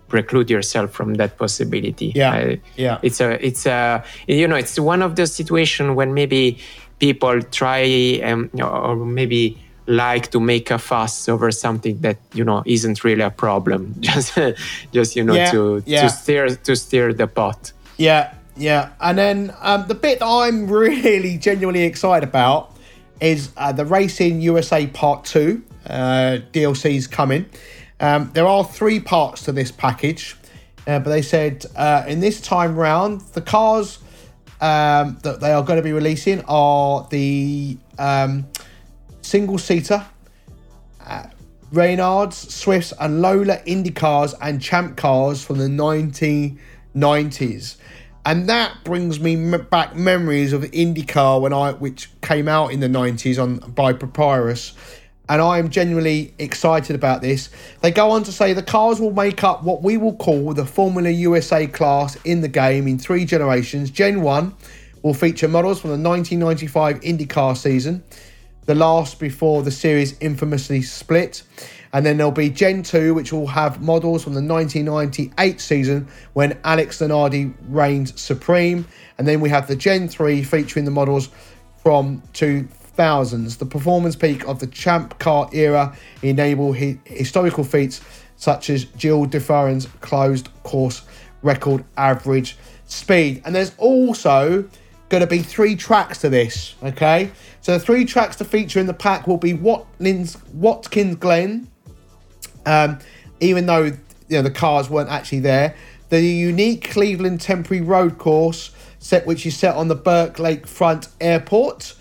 preclude yourself from that possibility? Yeah, Uh, yeah. It's a it's a you know it's one of those situations when maybe people try um, or maybe like to make a fuss over something that you know isn't really a problem just just you know Yeah, to yeah. to steer to steer the pot Yeah, yeah. And then um, the bit that I'm really genuinely excited about is uh, the Racing USA Part 2 uh, DLC's coming. Um, there are three parts to this package, uh, but they said uh, in this time round, the cars um, that they are going to be releasing are the um, single seater uh, Reynards, Swifts, and Lola Indy cars and Champ cars from the 1990s. And that brings me m- back memories of IndyCar when I, which came out in the 90s on by Papyrus. And I am genuinely excited about this. They go on to say the cars will make up what we will call the Formula USA class in the game in three generations. Gen 1 will feature models from the 1995 IndyCar season the last before the series infamously split. And then there'll be Gen 2, which will have models from the 1998 season when Alex Zanardi reigned supreme. And then we have the Gen 3 featuring the models from 2000s. The performance peak of the Champ Car era enable hi- historical feats such as Gil de Ferran's closed course record average speed. And there's also going to be three tracks to this. Okay, so the three tracks to feature in the pack will be Watkins, Watkins Glen. Um, even though you know the cars weren't actually there, the unique Cleveland temporary road course set, which is set on the Burke Lakefront Airport,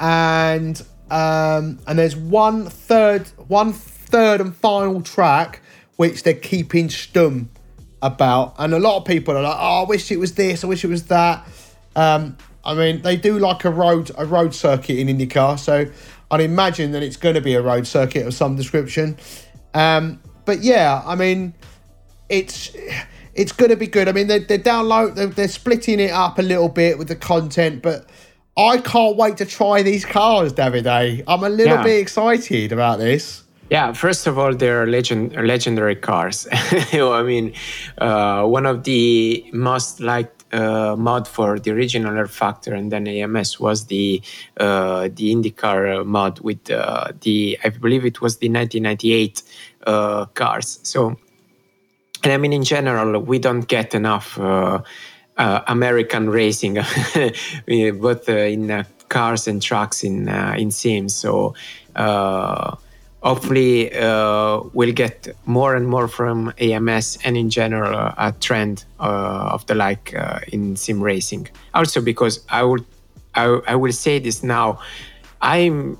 and um, and there's one third, one third and final track which they're keeping stum about, and a lot of people are like, "Oh, I wish it was this. I wish it was that." Um, I mean, they do like a road a road circuit in IndyCar, so I'd imagine that it's going to be a road circuit of some description. Um, but yeah, I mean, it's it's going to be good. I mean, they're, they're download they're, they're splitting it up a little bit with the content, but I can't wait to try these cars, Davide. I'm a little Yeah. bit excited about this. Yeah, first of all, they're legend legendary cars. I mean, uh, one of the most liked uh, mod for the original rFactor and then AMS was the uh, the IndyCar mod with uh, the I believe it was the 1998 uh, cars. So, and I mean in general, we don't get enough uh, American racing, both in cars and trucks in in sims. So hopefully uh, we'll get more and more from AMS and in general uh, a trend uh, of the like uh, in sim racing. Also because I will I, I will say this now, I'm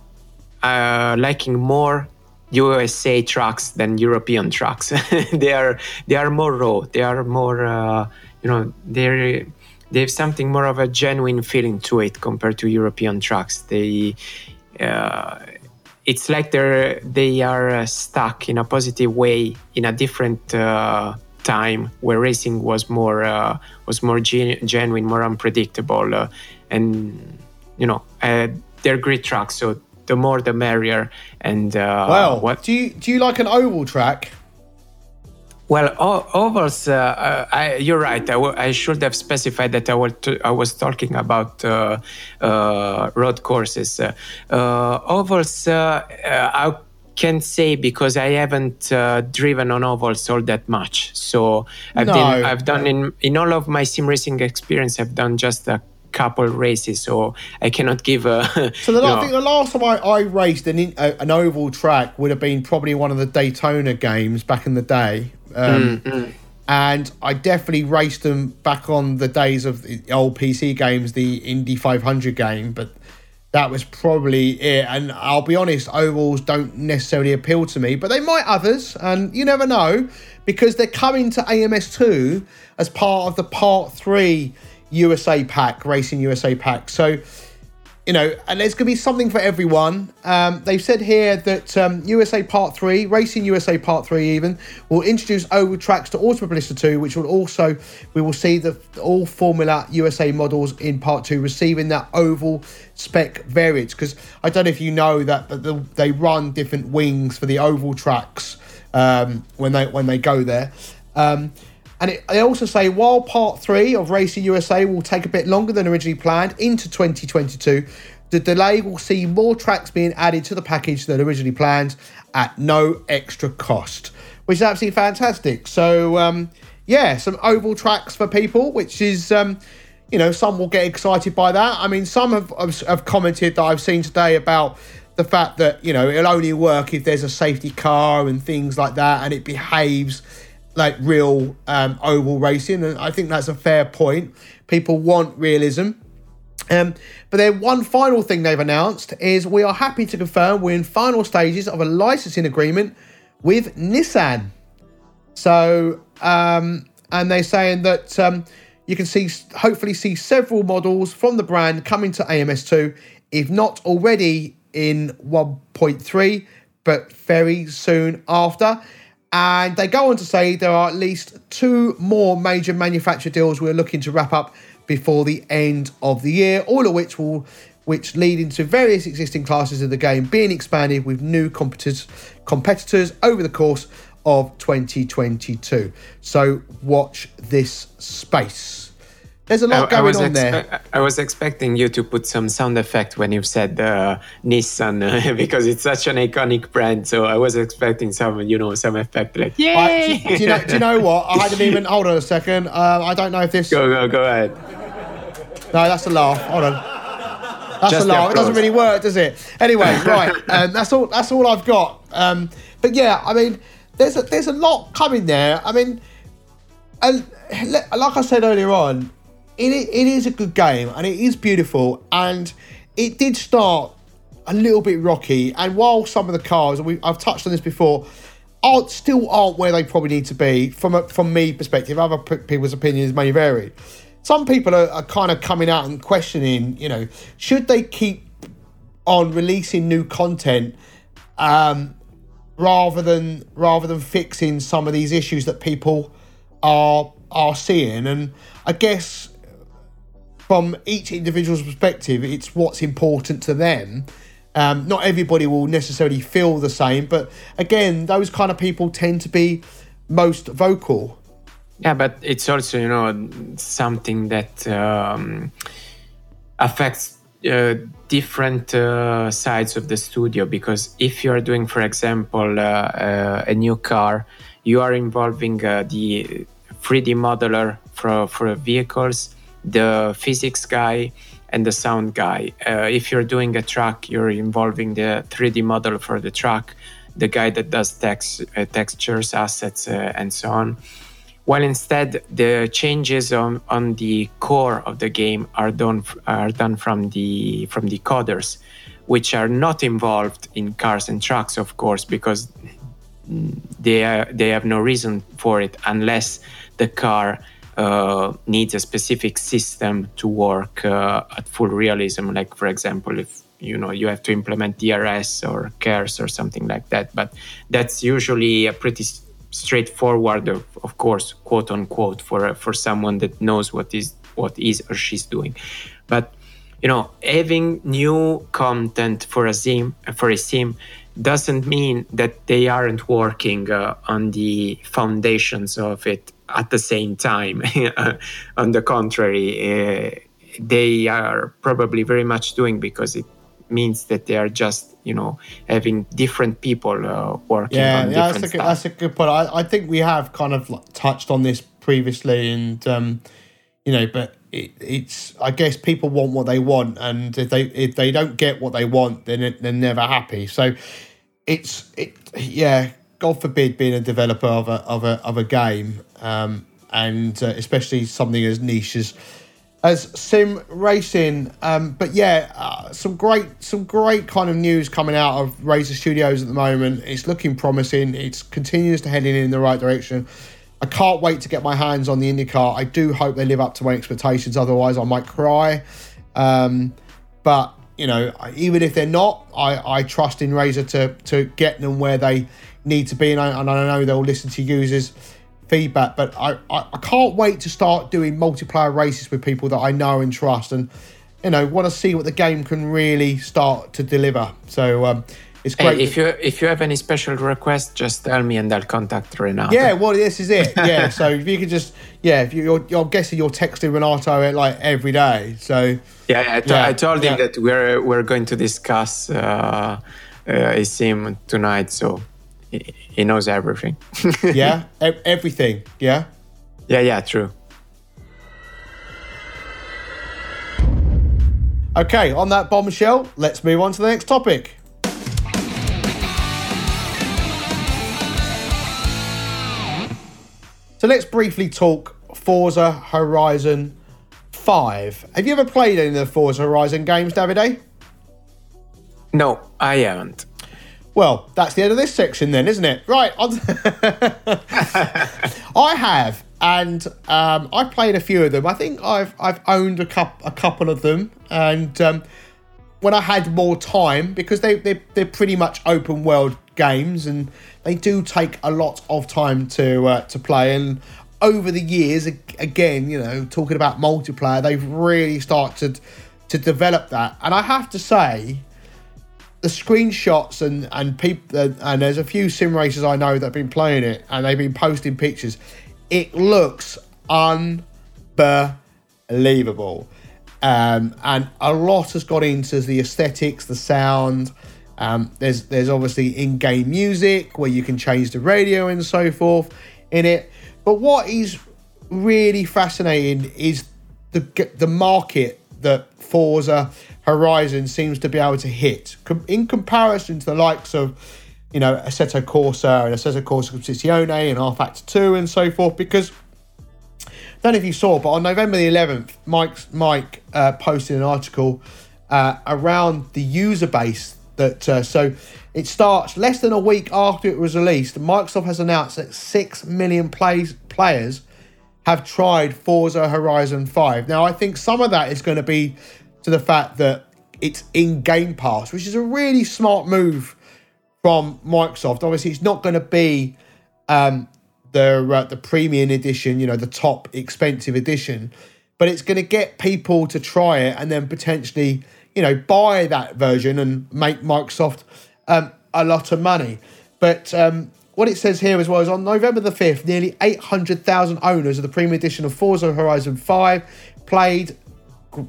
uh, liking more USA trucks than European trucks. they are they are more raw. They are more uh, you know they're they have something more of a genuine feeling to it compared to European trucks. They it's like they're they are uh, stuck in a positive way in a different uh, time where racing was more uh, was more gen- genuine, more unpredictable, uh, and you know uh, they're great tracks. So the more the merrier. And uh, well, what do you do? You like an oval track? Well, ovals, uh, uh, I, you're right. I, w- I should have specified that I, was, t- I was talking about uh, uh road courses. Uh, uh, ovals, I can't say because I haven't driven on ovals all that much. So I've, no. been, I've done in, in all of my sim racing experience, I've done just a couple races, so I cannot give a. so the, I think the last time I, I raced an, an oval track would have been probably one of the Daytona games back in the day. Um, mm-hmm. And I definitely raced them back on the days of the old PC games, the Indy 500 game, but that was probably it. And I'll be honest, ovals don't necessarily appeal to me, but they might others, and you never know because they're coming to AMS2 as part of the Part 3 USA pack, Racing USA pack. So you know, and there's going to be something for everyone. Um, they've said here that um, USA Part 3, Racing USA Part 3 even, will introduce oval tracks to Automobilista 2, which will also, we will see the all Formula USA models in Part 2 receiving that oval spec variants. Because I don't know if you know that, but the, they run different wings for the oval tracks um, when they when they go there. Um, and it, they also say while part three of Racing USA will take a bit longer than originally planned into 2022, the delay will see more tracks being added to the package than originally planned at no extra cost, which is absolutely fantastic. So, um, yeah, some oval tracks for people, which is, um, you know, some will get excited by that. I mean, some have, have, have commented that I've seen today about the fact that, you know, it'll only work if there's a safety car and things like that and it behaves like real um, oval racing, and I think that's a fair point. People want realism. Um, but then one final thing they've announced is we are happy to confirm we're in final stages of a licensing agreement with Nissan. So, um, and they're saying that um, you can see, hopefully, see several models from the brand coming to AMS2, if not already in 1.3, but very soon after. And they go on to say there are at least two more major manufacturer deals we're looking to wrap up before the end of the year, all of which will which lead into various existing classes of the game being expanded with new competitors competitors over the course of 2022. So watch this space. There's a lot I, going I on expe- there. I was expecting you to put some sound effect when you said uh, Nissan uh, because it's such an iconic brand. So I was expecting some, you know, some effect like yay. I, do, you know, do you know what? I hadn't even. Hold on a second. Uh, I don't know if this. Go go go ahead. No, that's a laugh. Hold on. That's Just a laugh. It doesn't really work, does it? Anyway, right. Um, that's all. That's all I've got. Um, but yeah, I mean, there's a, there's a lot coming there. I mean, and like I said earlier on, it, it is a good game and it is beautiful and it did start a little bit rocky and while some of the cars we, I've touched on this before aren't still aren't where they probably need to be from a, from me perspective other people's opinions may vary. Some people are, are kind of coming out and questioning you know should they keep on releasing new content um, rather than rather than fixing some of these issues that people are are seeing? And I guess from each individual's perspective, it's what's important to them. Um, not everybody will necessarily feel the same, but again, those kind of people tend to be most vocal. Yeah, but it's also you know something that um, affects uh, different uh, sides of the studio because if you are doing, for example, uh, uh a new car, you are involving uh, the 3D modeler for for vehicles, the physics guy, and the sound guy. Uh, if you're doing a truck, you're involving the 3D model for the truck, the guy that does text, textures, assets, and so on while instead the changes on, on the core of the game are done are done from the from the coders which are not involved in cars and trucks of course because they are, they have no reason for it unless the car uh, needs a specific system to work uh, at full realism. Like for example if you know you have to implement DRS or KERS or something like that. But that's usually a pretty straightforward, of, of course, quote unquote, for for someone that knows what is what is or she's doing. But you know, having new content for a sim for a sim doesn't mean that they aren't working uh, on the foundations of it at the same time. on the contrary, uh, they are probably very much doing because it means that they are just you know having different people uh, working yeah, on yeah, that's a, good, that's a good point. I, I think we have kind of like touched on this previously, and um, you know, but it, it's I guess people want what they want, and if they if they don't get what they want, then it, they're never happy. So it's it yeah. God forbid being a developer of a of a of a game, um, and uh, especially something as niche as as sim racing. Um, but yeah, uh, some great some great kind of news coming out of Reiza Studios at the moment. It's looking promising. It continues to heading in the right direction. I can't wait to get my hands on the IndyCar. I do hope they live up to my expectations. Otherwise, I might cry. Um, but you know, even if they're not, I, I trust in Reiza to to get them where they need to be, and I, and I know they'll listen to users feedback. But I, I, I can't wait to start doing multiplayer races with people that I know and trust, and you know want to see what the game can really start to deliver. So. Um, it's great. Hey, if you if you have any special requests, just tell me and I'll contact Renato. Yeah, well, this is it. Yeah, so if you could just yeah, if you, you're, I'm guessing you're texting Renato like every day. So yeah, I, t- yeah, I told him that we're we're going to discuss uh, uh, a sim tonight. So he knows everything. yeah, e- everything. Yeah. Yeah, yeah, true. Okay, on that bombshell, let's move on to the next topic. So let's briefly talk Forza Horizon 5. Have you ever played any of the Forza Horizon games, Davide? No, I haven't. Well, that's the end of this section then, isn't it? Right. I have, and um, I've played a few of them. I think I've I've owned a couple a couple of them, and um, when I had more time, because they they they're pretty much open world games, and they do take a lot of time to uh, to play. And over the years, again, you know, talking about multiplayer, they've really started to develop that. And I have to say the screenshots and and people uh, and there's a few sim racers I know that have been playing it and they've been posting pictures. It looks unbelievable, um, and a lot has got into the aesthetics, the sound. Um, there's there's obviously in-game music where you can change the radio and so forth in it. But what is really fascinating is the the market that Forza Horizon seems to be able to hit in comparison to the likes of, you know, Assetto Corsa and Assetto Corsa Competizione and rFactor 2 and so forth. Because I don't know if you saw, but on November the 11th, Mike's, Mike uh, posted an article uh, around the user base that uh, so it starts less than a week after it was released. Microsoft has announced that six million plays, players have tried Forza Horizon 5. Now, I think some of that is going to be to the fact that it's in Game Pass, which is a really smart move from Microsoft. Obviously, it's not going to be um, the uh, the premium edition, you know, the top expensive edition, but it's going to get people to try it and then potentially you know, buy that version and make Microsoft um, a lot of money. But um, what it says here as well is on November the 5th, nearly 800,000 owners of the premium edition of Forza Horizon 5 played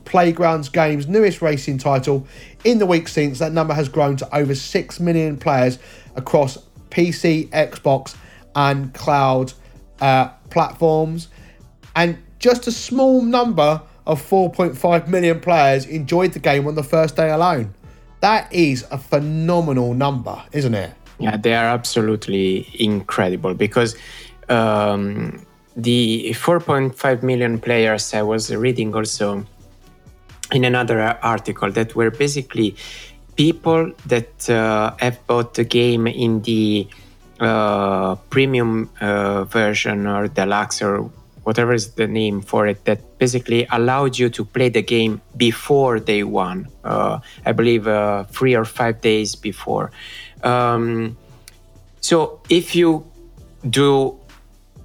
Playgrounds Games' newest racing title. In the week since, that number has grown to over 6 million players across PC, Xbox, and cloud uh, platforms. And just a small number of 4.5 million players enjoyed the game on the first day alone. That is a phenomenal number, isn't it? Yeah, they are absolutely incredible because um, the 4.5 million players I was reading also in another article that were basically people that uh, have bought the game in the uh, premium uh, version or deluxe or whatever is the name for it that basically allowed you to play the game before day one uh, i believe uh, three or five days before. Um, so if you do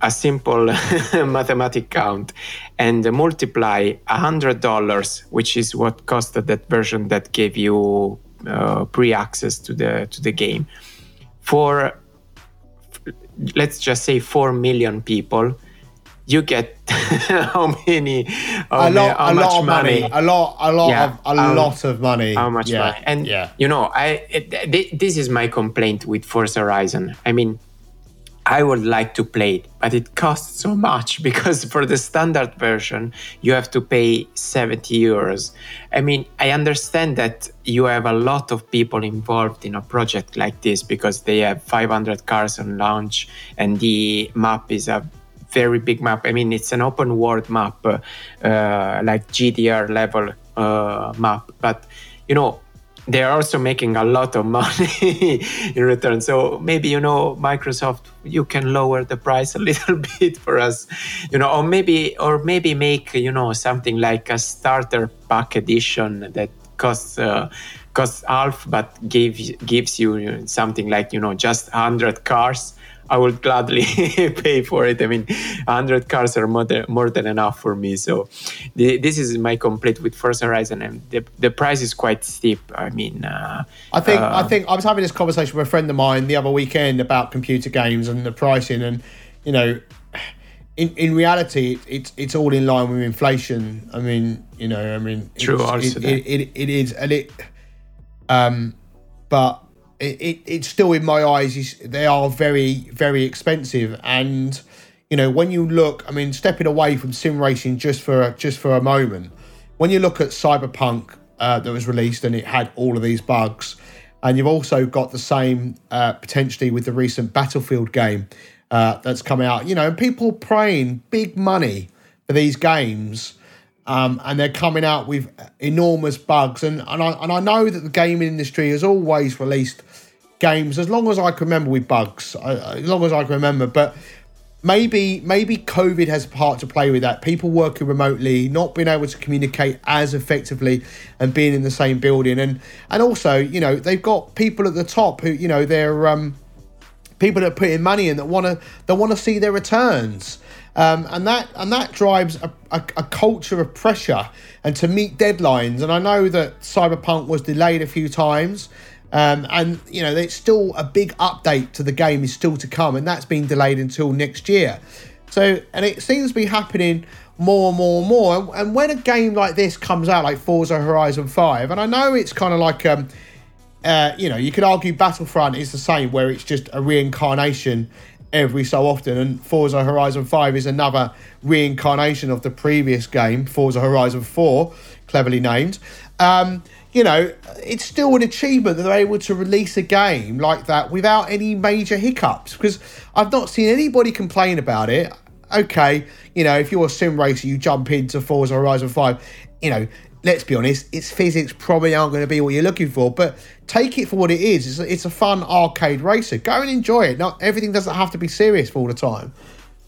a simple mathematic count and multiply $100 which is what costed that version that gave you uh, pre-access to the to the game for let's just say 4 million people you get how many how a lot, a lot of money? money? a lot a lot yeah, of a um, lot of money how much yeah, money and yeah. you know i it, this is my complaint with forza horizon i mean I would like to play it, but it costs so much because for the standard version, you have to pay 70 euros. I mean, I understand that you have a lot of people involved in a project like this because they have 500 cars on launch and the map is a very big map. I mean, it's an open world map, uh, like GDR level uh, map, but you know, they're also making a lot of money in return. So maybe you know Microsoft, you can lower the price a little bit for us, you know, or maybe or maybe make you know something like a starter pack edition that costs uh, costs half, but gives gives you something like you know just hundred cars I would gladly pay for it. I mean, 100 cars are more than, more than enough for me. So the, this is my complete with Forza Horizon, and the, the price is quite steep. I mean, uh, I think uh, I think I was having this conversation with a friend of mine the other weekend about computer games and the pricing, and you know. In, in reality, it's it's all in line with inflation. I mean, you know, I mean, true. It, it, it, it is, and it, um, but it, it, it's still in my eyes they are very very expensive. And you know when you look i mean stepping away from sim racing just for a, just for a moment when you look at cyberpunk uh, that was released and it had all of these bugs and you've also got the same uh, potentially with the recent battlefield game uh, that's come out you know people praying big money for these games um, and they're coming out with enormous bugs. And and I, and I know that the gaming industry has always released games as long as I can remember with bugs, as long as I can remember. But maybe maybe COVID has a part to play with that. People working remotely, not being able to communicate as effectively, and being in the same building, and and also you know they've got people at the top who you know they're um, people that are putting money in that want to they want to see their returns. Um, and that and that drives a, a, a, culture of pressure and to meet deadlines. And I know that Cyberpunk was delayed a few times, um, and you know it's still a big update to the game is still to come, and that's been delayed until next year. So, and it seems to be happening more and more and more. And when a game like this comes out, like Forza Horizon Five, and I know it's kind of like um, uh, you know, you could argue Battlefront is the same, where it's just a reincarnation every so often. And Forza Horizon 5 is another reincarnation of the previous game, Forza Horizon 4, cleverly named. Um, you know, it's still an achievement that they're able to release a game like that without any major hiccups because I've not seen anybody complain about it. Okay, you know, if you're a sim racer, you jump into Forza Horizon 5, you know, let's be honest, its physics probably aren't going to be what you're looking for, but take it for what it is. It's a, it's a fun arcade racer. Go and enjoy it. Not everything doesn't have to be serious all the time.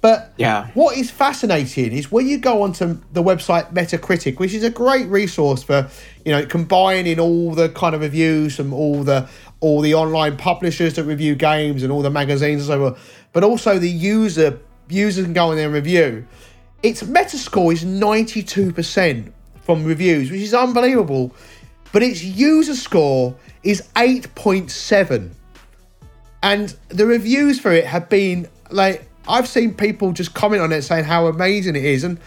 But yeah. what is fascinating is when you go onto the website Metacritic, which is a great resource for, you know, combining all the kind of reviews from all the all the online publishers that review games and all the magazines and so on, but also the user users can go in there and review. Its Metascore is 92% from reviews, which is unbelievable. But its user score is 8.7. And the reviews for it have been like, I've seen people just comment on it saying how amazing it is. And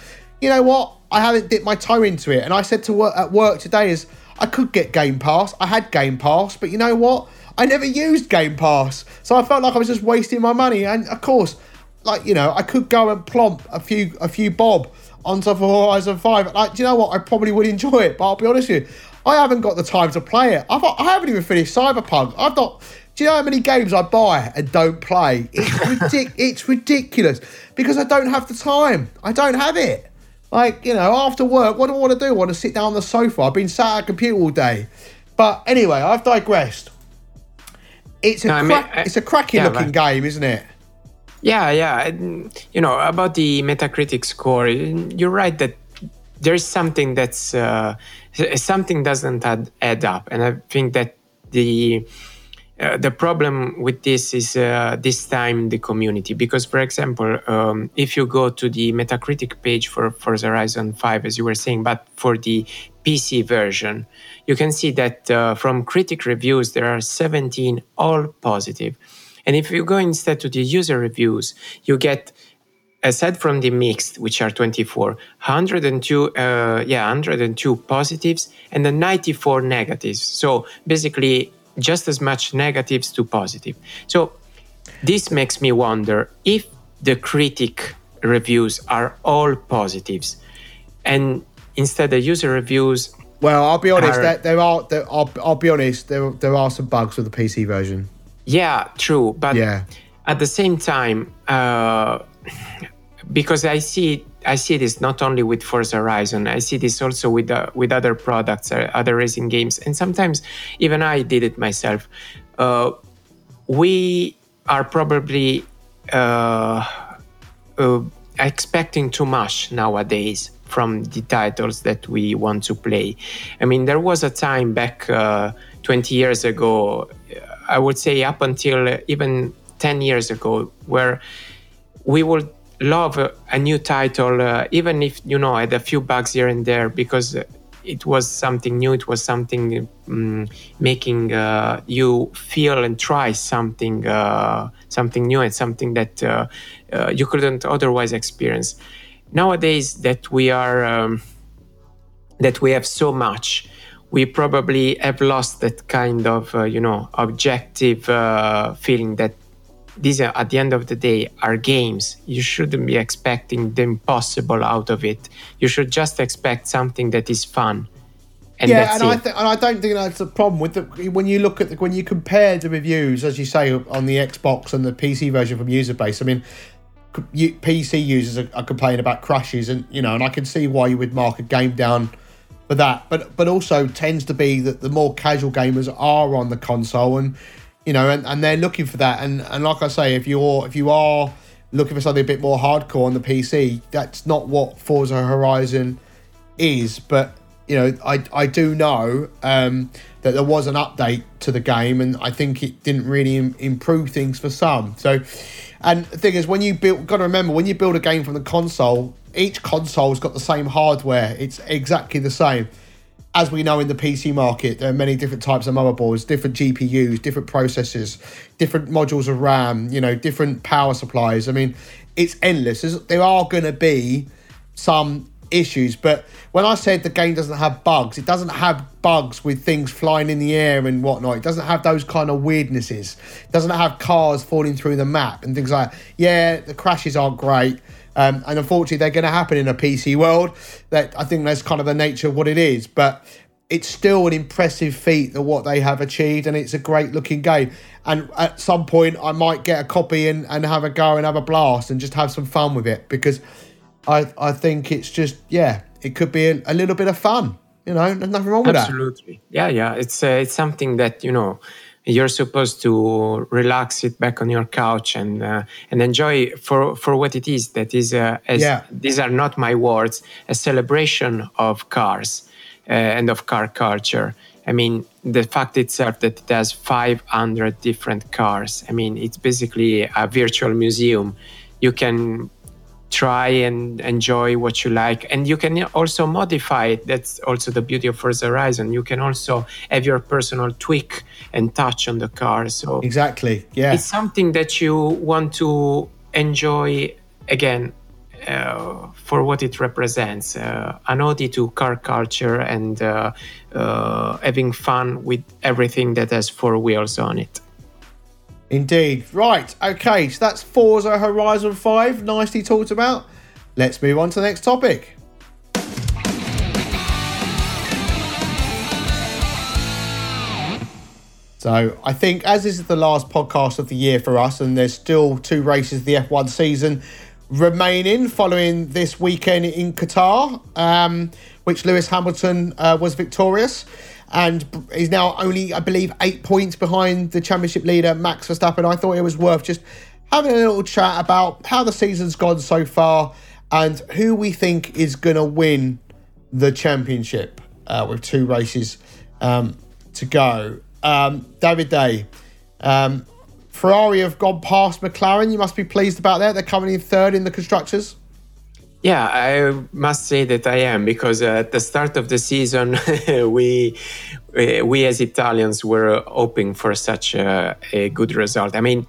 you know what? I haven't dipped my toe into it. And I said to work at work today is I could get Game Pass. I had Game Pass, but you know what? I never used Game Pass. So I felt like I was just wasting my money. And of course, like, you know, I could go and plump a few a few bob onto Horizon 5. Like, do you know what? I probably would enjoy it, but I'll be honest with you, I haven't got the time to play it. I've, I haven't even finished Cyberpunk. I've not. Do you know how many games I buy and don't play? It's, ridic- it's ridiculous because I don't have the time. I don't have it. Like, you know, after work, what do I want to do? I want to sit down on the sofa. I've been sat at a computer all day. But anyway, I've digressed. It's a, no, I mean, cra- it's a cracking yeah, looking game, isn't it? Yeah, yeah. You know, about the Metacritic score, you're right that there's something that's uh, something doesn't add, add up, and I think that the uh, the problem with this is uh, this time the community. Because for example um, if you go to the metacritic page for Forza Horizon 5 as you were saying but for the pc version you can see that uh, from critic reviews there are 17 all positive. And if you go instead to the user reviews you get aside from the mixed, which are 24, 102, uh, yeah, 102 positives and then 94 negatives. So basically, just as much negatives to positive. So this makes me wonder if the critic reviews are all positives, and instead the user reviews. Well, I'll be honest. Are, there, there, are. There, I'll, I'll be honest. There, there are some bugs with the PC version. Yeah, true. But yeah. at the same time, uh, because I see I see this not only with Forza Horizon. I see this also with uh, with other products, uh, other racing games, and sometimes even I did it myself. Uh, we are probably uh, uh, expecting too much nowadays from the titles that we want to play. I mean, there was a time back uh, 20 years ago, I would say up until even 10 years ago, where we would love a new title, uh, even if you know had a few bugs here and there, because it was something new. It was something um, making uh, you feel and try something, uh, something new, and something that uh, uh, you couldn't otherwise experience. Nowadays, that we are, um, that we have so much, we probably have lost that kind of, uh, you know, objective feeling that these are at the end of the day are games you shouldn't be expecting the impossible out of it you should just expect something that is fun and yeah, and I, th- and I don't think that's a problem with the when you look at the, when you compare the reviews, as you say, on the Xbox and the PC version from user base. I mean, PC users are, are complaining about crashes, and you know, and I can see why you would mark a game down for that. But but also tends to be that the more casual gamers are on the console, and you know, and, and they're looking for that. And and like I say, if you're if you are looking for something a bit more hardcore on the PC, that's not what Forza Horizon is. But you know, I I do know um, that there was an update to the game, and I think it didn't really Im- improve things for some. So, and the thing is, when you build, got to remember when you build a game from the console, each console's got the same hardware. It's exactly the same as we know in the PC market, there are many different types of motherboards, different GPUs, different processors, different modules of RAM, you know, different power supplies. I mean, it's endless. there are going to be some issues, but when I said the game doesn't have bugs, it doesn't have bugs with things flying in the air and whatnot. It doesn't have those kind of weirdnesses. It doesn't have cars falling through the map and things like that. Yeah, the crashes aren't great um, and unfortunately, they're going to happen in a PC world. That I think that's kind of the nature of what it is. But it's still an impressive feat that what they have achieved, and it's a great looking game. And at some point, I might get a copy and, and have a go and have a blast and just have some fun with it because I I think it's just yeah, it could be a, a little bit of fun. You know, nothing wrong with Absolutely. that. Absolutely, yeah, yeah. It's uh, it's something that you know you're supposed to relax, sit back on your couch, and uh, and enjoy for for what it is. That is, uh, as yeah. these are not my words, a celebration of cars uh, and of car culture. I mean, the fact itself that it has 500 different cars. I mean, it's basically a virtual museum. You can try and enjoy what you like. And you can also modify it. That's also the beauty of Forza Horizon. You can also have your personal tweak and touch on the car. So exactly yeah. it's something that you want to enjoy again uh, for what it represents uh, an ode to car culture and uh, uh, having fun with everything that has four wheels on it Indeed. Right. Okay. So that's Forza Horizon 5. Nicely talked about. Let's move on to the next topic. So I think as this is the last podcast of the year for us, and there's still two races of the F1 season remaining following this weekend in Qatar, um, which Lewis Hamilton uh, was victorious and is now only, I believe, eight points behind the championship leader, Max Verstappen. I thought it was worth just having a little chat about how the season's gone so far and who we think is going to win the championship uh, with two races um, to go. Um, Davide, um, Ferrari have gone past McLaren. You must be pleased about that. They're coming in third in the constructors. Yeah, I must say that I am because at the start of the season, we we as Italians were hoping for such a, a, good result. I mean,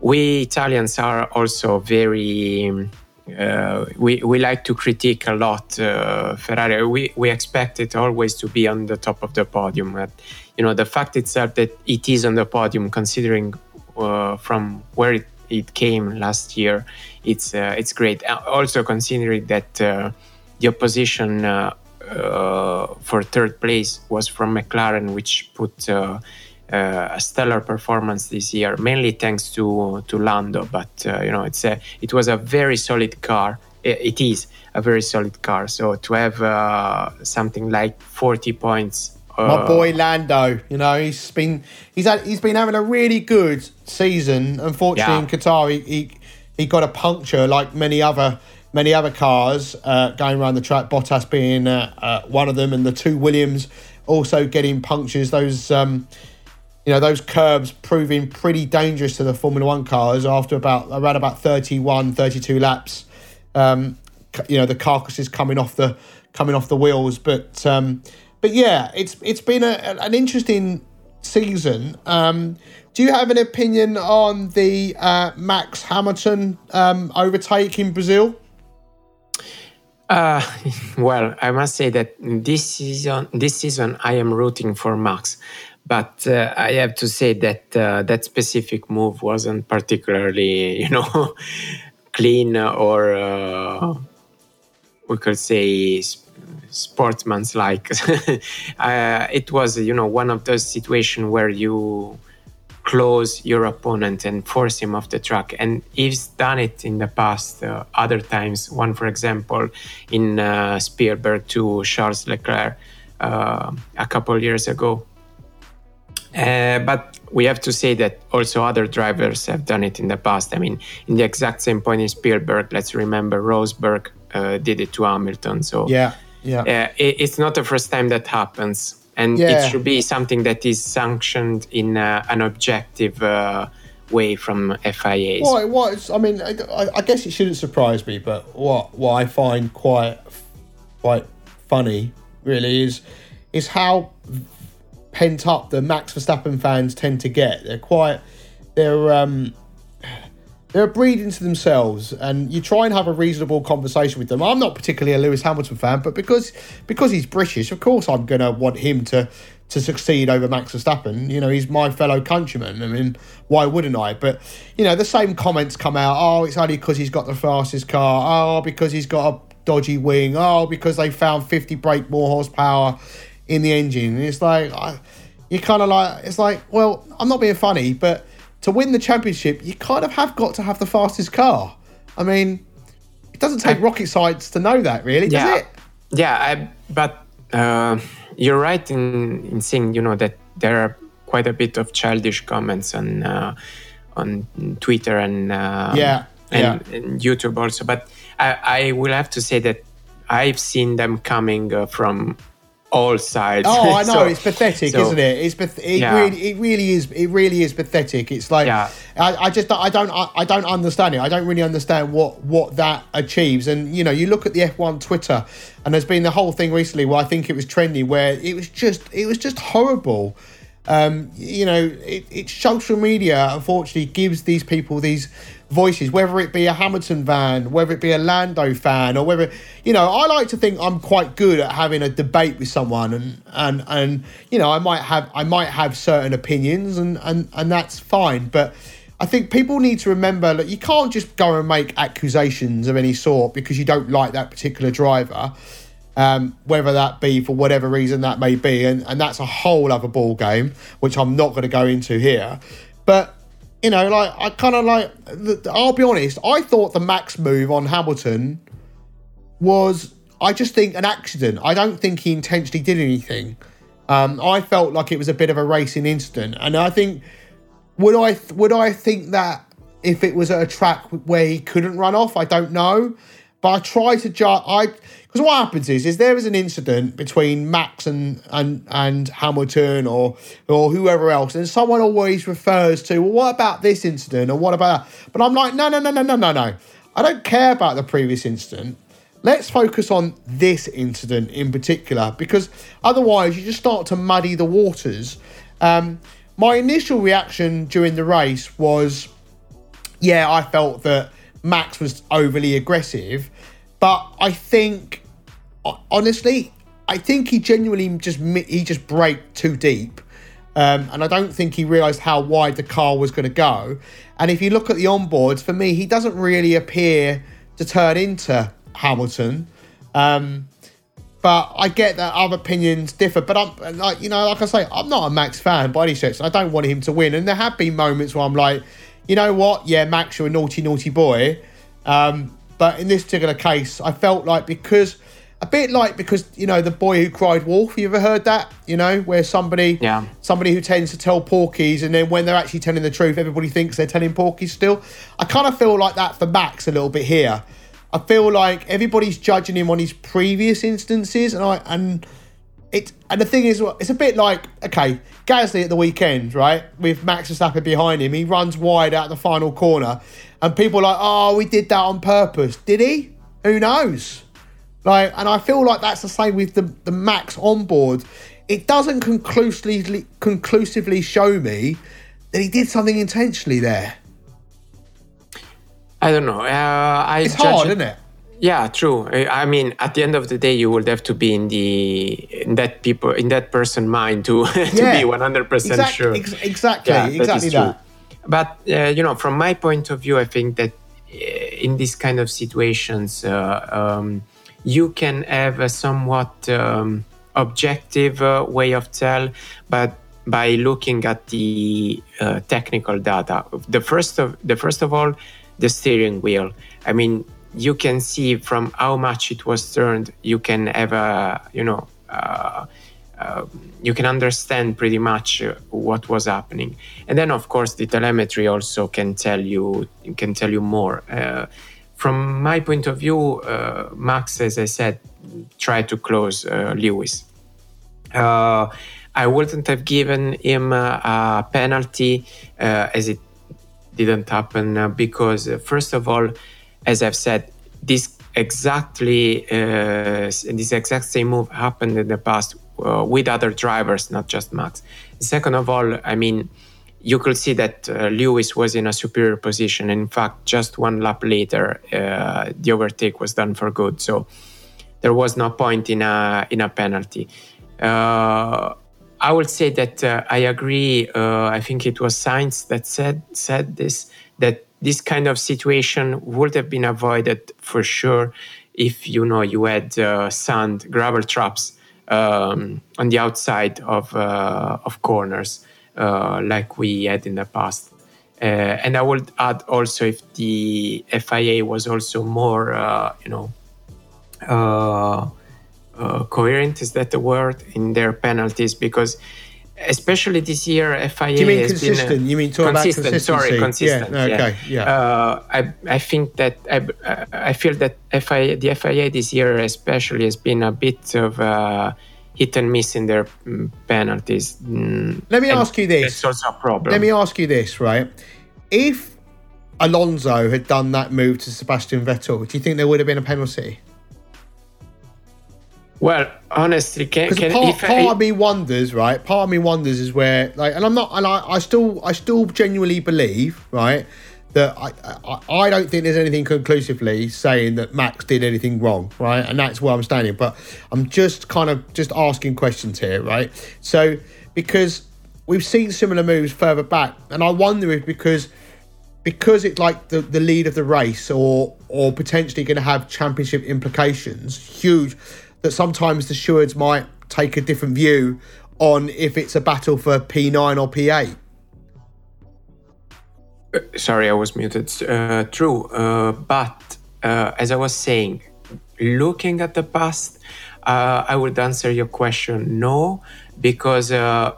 we Italians are also very. Uh, we, we like to critique a lot uh, Ferrari. We, we expect it always to be on the top of the podium. But, you know, the fact itself that it is on the podium, considering uh, from where it it came last year, it's uh, it's great. Uh, also considering that uh, the opposition uh, uh, for third place was from McLaren, which put uh, a stellar performance this year, mainly thanks to to Lando. But you know, it's a it was a very solid car. it, it is a very solid car. So to have something like 40 points my boy Lando, you know, he's been he's had he's been having a really good season. Unfortunately, yeah. in Qatar, he, he, he got a puncture like many other many other cars uh, going around the track. Bottas being uh, uh, one of them, and the two Williams also getting punctures. Those um, you know those curbs proving pretty dangerous to the Formula One cars after about around about 31, 32 laps. Um, you know the carcasses coming off the coming off the wheels, but. Um, but yeah, it's it's been a, an interesting season. Um, do you have an opinion on the uh, Max Hamilton um, overtake in Brazil? Uh, well, I must say that this season, this season, I am rooting for Max, but uh, I have to say that uh, that specific move wasn't particularly, you know, clean or uh, we could say sportsman's like. uh, it was, you know, one of those situations where you close your opponent and force him off the track. And he's done it in the past uh, other times. One, for example, in uh, Spielberg to Charles Leclerc uh, a couple years ago. Uh, but we have to say that also other drivers have done it in the past. I mean, in the exact same point in Spielberg, let's remember Rosberg uh, did it to Hamilton. So yeah, yeah. Uh, it, it's not the first time that happens. And yeah. it should be something that is sanctioned in uh, an objective uh, way from FIA. What, what I mean, I, I, guess it shouldn't surprise me, but what what I find quite quite funny really is is how pent up the Max Verstappen fans tend to get. They're quite they're um they're breeding to themselves, and you try and have a reasonable conversation with them. I'm not particularly a Lewis Hamilton fan, but because because he's British, of course I'm gonna want him to to succeed over Max Verstappen. You know, he's my fellow countryman. I mean, why wouldn't I? But you know, the same comments come out. Oh, it's only because he's got the fastest car. Oh, because he's got a dodgy wing. Oh, because they found 50 brake more horsepower in the engine. And it's like, I, you kind of like, it's like, well, I'm not being funny, but to win the championship, you kind of have got to have the fastest car. I mean, it doesn't take I, rocket science to know that, really, does yeah, it? Yeah, I, but uh, you're right in, in saying, you know, that there are quite a bit of childish comments on uh, on Twitter and uh, yeah, and, yeah. and, YouTube also. But I, I will have to say that I've seen them coming uh, from all sides. Oh, I know so, it's pathetic, so, isn't it? It's path- it yeah. really, it really is. It really is pathetic. It's like yeah. I, I just I don't I, I don't understand it. I don't really understand what what that achieves. And you know, you look at the F1 Twitter, and there's been the whole thing recently where I think it was trendy, where it was just it was just horrible. Um, you know, it, it's social media unfortunately gives these people these voices, whether it be a Hamilton fan, whether it be a Lando fan, or whether you know, I like to think I'm quite good at having a debate with someone, and and and you know, I might have I might have certain opinions, and and and that's fine, but. I think people need to remember that you can't just go and make accusations of any sort because you don't like that particular driver um, whether that be for whatever reason that may be, and, and that's a whole other ball game, which I'm not going to go into here. But you know, like I kind of like, I'll be honest, I thought the Max move on Hamilton was, I just think an accident. I don't think he intentionally did anything. Um, I felt like it was a bit of a racing incident, and I think would I would I think that if it was at a track where he couldn't run off, I don't know. But I try to judge. I because what happens is, is there is an incident between Max and and and Hamilton or or whoever else, and someone always refers to, well, what about this incident or what about that? But I'm like, no, no, no, no, no, no, no. I don't care about the previous incident. Let's focus on this incident in particular because otherwise you just start to muddy the waters. Um, my initial reaction during the race was, yeah, I felt that Max was overly aggressive, but I think honestly, I think he genuinely just he just braked too deep. Um, and I don't think he realised how wide the car was going to go. And if you look at the onboards, for me, he doesn't really appear to turn into Hamilton. Um, but I get that other opinions differ. But I'm like, you know, like I say, I'm not a Max fan by any stretch. I don't want him to win. And there have been moments where I'm like, you know what? Yeah, Max, you're a naughty, naughty boy. Um, but in this particular case, I felt like because a bit like because you know the boy who cried wolf. You ever heard that? You know where somebody, yeah, somebody who tends to tell porkies, and then when they're actually telling the truth, everybody thinks they're telling porkies. Still, I kind of feel like that for Max a little bit here. I feel like everybody's judging him on his previous instances, and I and it and the thing is, it's a bit like okay, Gasly at the weekend, right, with Max Verstappen behind him, he runs wide out the final corner, and people are like, oh, we did that on purpose. Did he? Who knows? Like, and I feel like that's the same with the the Max onboard. It doesn't conclusively conclusively show me that he did something intentionally there. I don't know. Uh, I it's hard, it, isn't it? Yeah, true. I mean, at the end of the day, you would have to be in the in that people in that person mind to to yeah, be one hundred percent sure. Ex- exactly, yeah, exactly that. that. But uh, you know, from my point of view, I think that uh, in these kind of situations, uh, um, you can have a somewhat um, objective uh, way of tell, but by looking at the uh, technical data. The first of the first of all, the steering wheel. I mean, you can see from how much it was turned. You can have a you know. Uh, uh, you can understand pretty much uh, what was happening, and then of course the telemetry also can tell you can tell you more. Uh, from my point of view, uh, Max, as I said, tried to close uh, Lewis. I wouldn't have given him a penalty as it didn't happen because, first of all, as I've said, this exactly uh, this exact same move happened in the past uh, with other drivers, not just Max. Second of all, I mean, you could see that uh, Lewis was in a superior position. In fact, just one lap later, uh, the overtake was done for good. So there was no point in a in a penalty. Uh, I would say that uh, I agree. I think it was Sainz that said said this that this kind of situation would have been avoided for sure if you know you had uh, sand gravel traps um, on the outside of of corners uh, like we had in the past. Uh, and I would add also if the FIA was also more, uh, you know, uh, coherent, is that the word, in their penalties? Because especially this year, FIA. Do you mean consistent? you mean talk consistent, about consistency? Sorry, consistent. Yeah, okay, yeah. yeah. Uh, I I think that I I feel that FIA the FIA this year especially has been a bit of uh, hit and miss in their mm, penalties. Let me and ask you this. That's also a problem. Let me ask you this, right? If Alonso had done that move to Sebastian Vettel, do you think there would have been a penalty? Well, honestly, can, Because can part, part I, of me wonders, right? Part of me wonders is where, like, and I'm not, and I, I still, I still genuinely believe, right, that I, I, I don't think there's anything conclusively saying that Max did anything wrong, right? And that's where I'm standing. But I'm just kind of just asking questions here, right? So because we've seen similar moves further back, and I wonder if because because it's like the, the lead of the race or or potentially going to have championship implications huge that sometimes the stewards might take a different view on if it's a battle for P9 or P8 sorry, I was muted. Uh, true, uh, but uh, as I was saying, looking at the past, uh, I would answer your question no, because uh,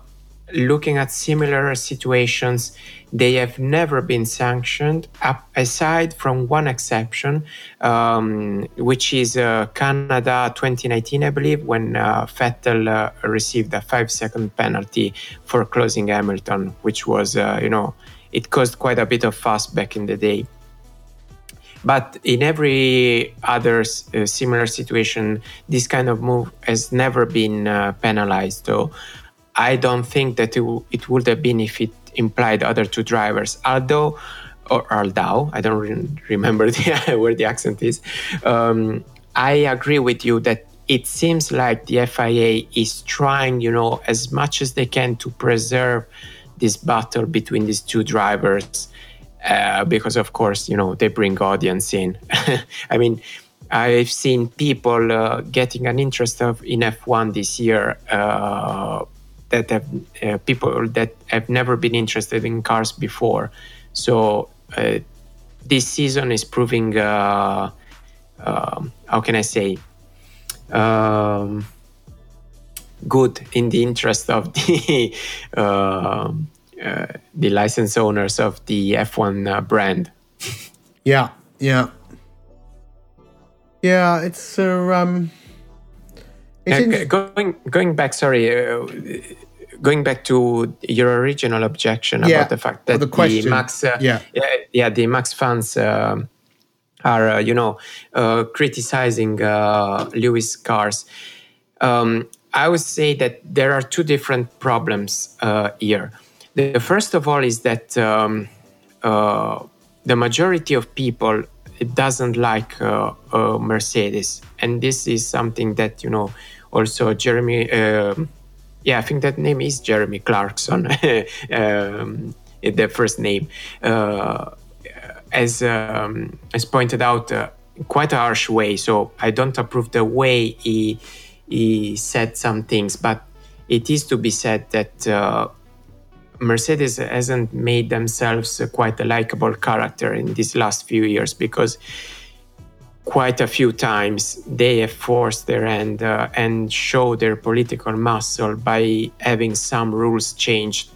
looking at similar situations, they have never been sanctioned, aside from one exception, um, which is uh, Canada 2019, I believe, when uh, Vettel uh, received a five-second penalty for closing Hamilton, which was, uh, you know, it caused quite a bit of fuss back in the day. But in every other uh, similar situation, this kind of move has never been uh, penalized. So I don't think that it, w- it would have been if it implied other two drivers. Although, or although, I don't re- remember the, where the accent is. Um, I agree with you that it seems like the FIA is trying, you know, as much as they can to preserve this battle between these two drivers uh, because of course you know they bring audience in i mean i've seen people uh, getting an interest of in f1 this year uh, that have uh, people that have never been interested in cars before so uh, this season is proving uh, um, how can i say um, good in the interest of the uh, uh, the license owners of the F1 uh, brand. yeah yeah yeah it's uh, um Uh, in- going going back, sorry, uh, going back to your original objection Yeah, about the fact that the the, Max, uh, yeah. yeah, the Max fans um are, uh, you know, uh, criticizing uh, Lewis cars. Um, I would say that there are two different problems uh, here. The first of all is that um, uh, the majority of people doesn't like uh, uh, Mercedes, and this is something that you know. Also, Jeremy, um yeah, I think that name is Jeremy Clarkson, um, the first name, uh, as um, as pointed out, uh, quite a harsh way. So I don't approve the way he he said some things, but it is to be said that. Uh, Mercedes hasn't made themselves quite a likable character in these last few years because quite a few times they have forced their hand uh, and show their political muscle by having some rules changed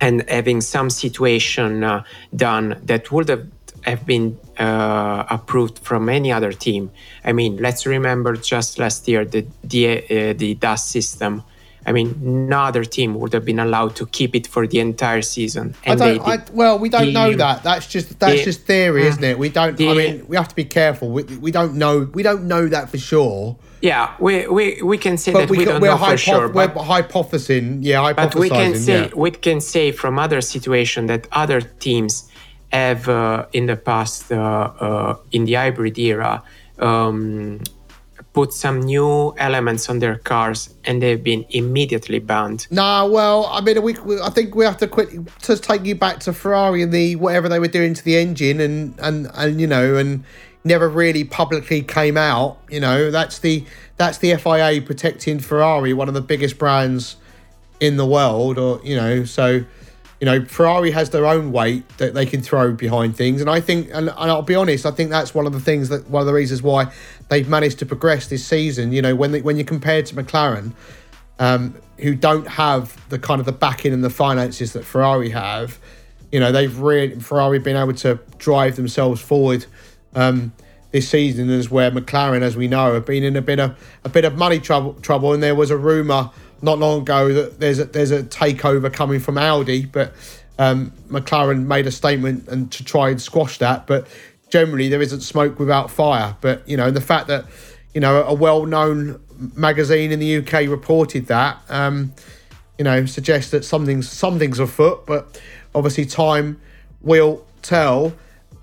and having some situation uh, done that would have have been uh, approved from any other team. I mean, let's remember just last year the the, uh, the DAS system. I mean, no other team would have been allowed to keep it for the entire season. I don't. I, well, we don't know that. That's just that's the- just theory, isn't it? We don't. I mean, we have to be careful. We, we don't know. We don't know that for sure. yeah, we, we, we can say But that we, we, don't we're, know for hypo- sure. we're But, hypothesizing. Yeah, but we can say Yeah. we can say from other situation that other teams have uh, in the past uh, uh, in the hybrid era um, put some new elements on their cars and they've been immediately banned. Nah, well, I mean, we, we, I think we have to quit to take you back to Ferrari and the whatever they were doing to the engine, and and and you know, and never really publicly came out. You know, that's the that's the FIA protecting Ferrari, one of the biggest brands in the world, or you know, so. You know, Ferrari has their own weight that they can throw behind things, and I think, and, and I'll be honest, I think that's one of the things that one of the reasons why they've managed to progress this season. You know, when they, when you compare to McLaren, um, who don't have the kind of the backing and the finances that Ferrari have. You know, they've really Ferrari been able to drive themselves forward um, this season is where McLaren, as we know, have been in a bit of a bit of money trouble. Trouble, and there was a rumor not long ago that there's a, there's a takeover coming from Audi, but um, McLaren made a statement and to try and squash that. But generally, there isn't smoke without fire. But you know, the fact that you know a well-known magazine in the UK reported that, um, you know, suggests that something's something's afoot. But obviously, time will tell.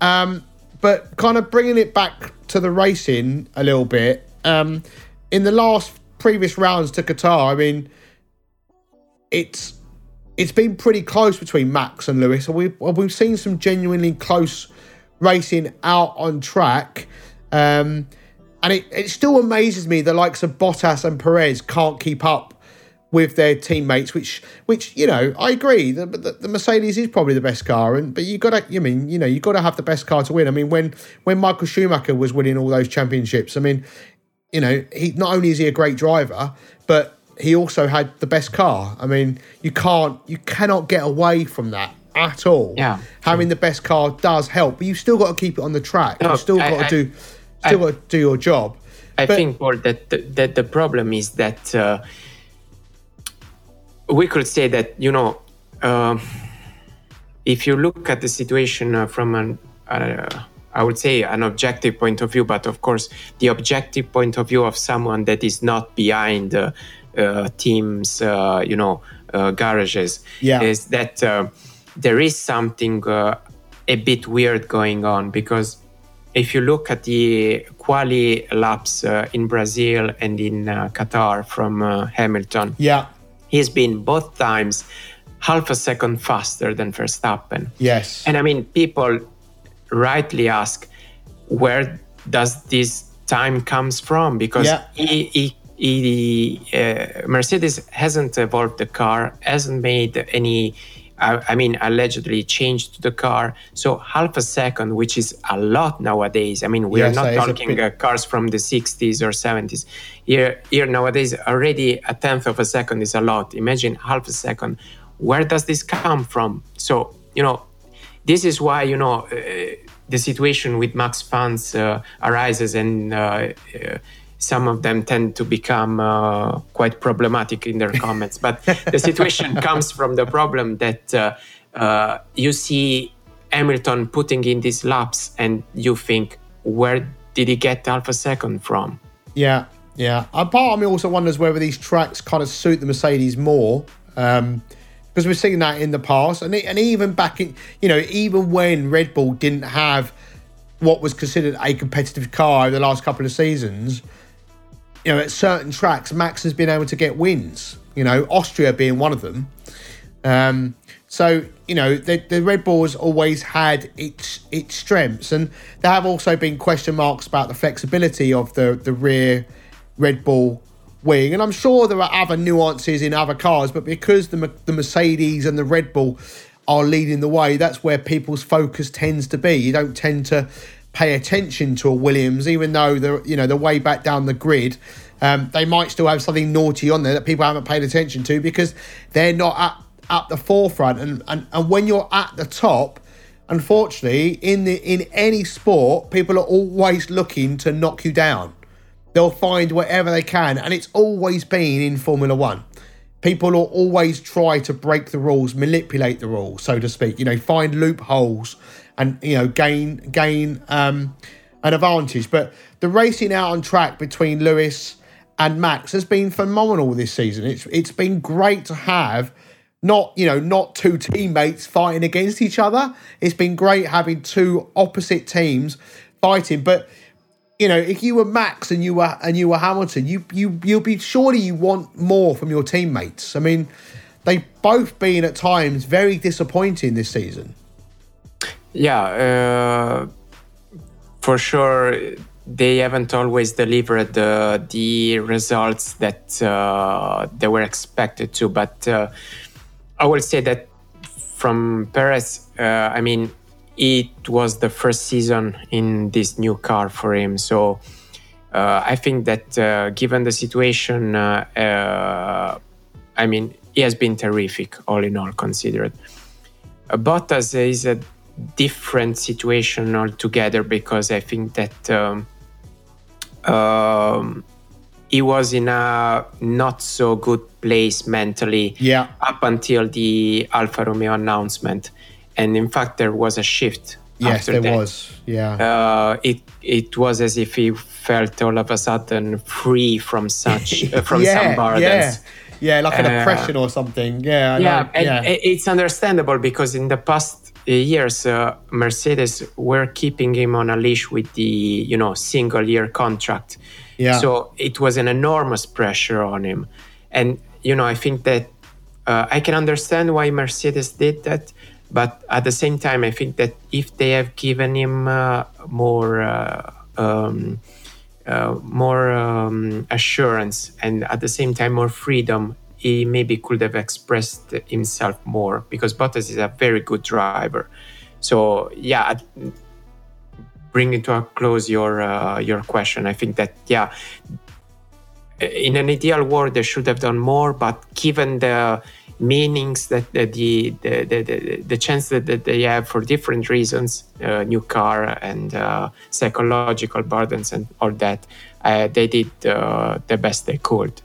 Um, but kind of bringing it back to the racing a little bit. Um, in the last previous rounds to Qatar, I mean, it's it's been pretty close between Max and Lewis. We've we've seen some genuinely close racing out on track. Um, and it, it still amazes me the likes of Bottas and Perez can't keep up with their teammates, which which you know I agree. The, the, the Mercedes is probably the best car, and but you got to you mean you know you got to have the best car to win. I mean when when Michael Schumacher was winning all those championships, I mean you know he not only is he a great driver, but he also had the best car. I mean you can't you cannot get away from that at all. Yeah, having the best car does help, but you've still got to keep it on the track. No, you've still I- got to I- do still got to do your job. I But- think, Paul, that the, that the problem is that uh, we could say that you know, um if you look at the situation uh, from an, uh, I would say, an objective point of view, but of course, the objective point of view of someone that is not behind uh, uh, teams, uh, you know, uh, garages, Yeah. is that uh, there is something uh, a bit weird going on because if you look at the quali laps uh, in Brazil and in uh, Qatar from uh, Hamilton, Yeah. he's been both times half a second faster than Verstappen. Yes. And I mean, people rightly ask, where does this time comes from? Because Yeah. he, he, he, uh, Mercedes hasn't evolved the car, hasn't made any. I I mean, allegedly changed the car. So half a second, which is a lot nowadays. I mean, we Yes, are not talking bit- uh, cars from the 60s or 70s. Here, here nowadays, already a tenth of a second is a lot. Imagine half a second. Where does this come from? So, you know, this is why, you know, uh, the situation with Max fans uh, arises and uh, some of them tend to become uh, quite problematic in their comments. But the situation comes from the problem that uh, uh, you see Hamilton putting in these laps and you think, where did he get half a second from? Yeah, yeah. And part of me also wonders whether these tracks kind of suit the Mercedes more. Um, because we've seen that in the past, and, and even back in, you know, even when Red Bull didn't have what was considered a competitive car over the last couple of seasons, you know, at certain tracks, Max has been able to get wins. You know, Austria being one of them. Um, so you know, the, the Red Bull has always had its its strengths, and there have also been question marks about the flexibility of the the rear Red Bull wing. And I'm sure there are other nuances in other cars, but because the the Mercedes and the Red Bull are leading the way, that's where people's focus tends to be. You don't tend to pay attention to a Williams, even though they're you know they're way back down the grid. Um, they might still have something naughty on there that people haven't paid attention to because they're not at, at the forefront. And, and and when you're at the top, unfortunately, in the in any sport, people are always looking to knock you down. They'll find whatever they can, and it's always been in Formula One. People will always try to break the rules, manipulate the rules, so to speak. You know, find loopholes and you know gain gain um, an advantage. But the racing out on track between Lewis and Max has been phenomenal this season. It's it's been great to have not you know not two teammates fighting against each other. It's been great having two opposite teams fighting, but you know, if you were Max and you were and you were Hamilton, you you you'll be surely you want more from your teammates. I mean, they've both been at times very disappointing this season. Yeah, uh, for sure, they haven't always delivered uh, the results that uh, they were expected to. But uh, I will say that from Perez, uh, I mean, it was the first season in this new car for him. So uh, I think that uh, given the situation, uh, uh, I mean, he has been terrific, all in all considered. Uh, Bottas is a different situation altogether because I think that um, um, he was in a not so good place mentally Yeah. up until the Alfa Romeo announcement. And in fact, there was a shift. Yes, after there that. was. Yeah. Uh, it it was as if he felt all of a sudden free from such uh, from yeah, some burdens. yeah. Yeah, like an Uh, oppression or something. Yeah, yeah, and yeah. it's understandable because in the past years, uh, Mercedes were keeping him on a leash with the you know single year contract. Yeah. So it was an enormous pressure on him, and you know I think that uh, I can understand why Mercedes did that, but at the same time I think that if they have given him uh, more. Uh, um, uh, more um, assurance and at the same time more freedom, he maybe could have expressed himself more because Bottas is a very good driver. So yeah, bringing to a close your uh, your question, I think that yeah, in an ideal world they should have done more, but given the meanings that the the the, the, the, the chance that, that they have for different reasons, uh, new car and uh, psychological burdens and all that, uh, they did uh, the best they could.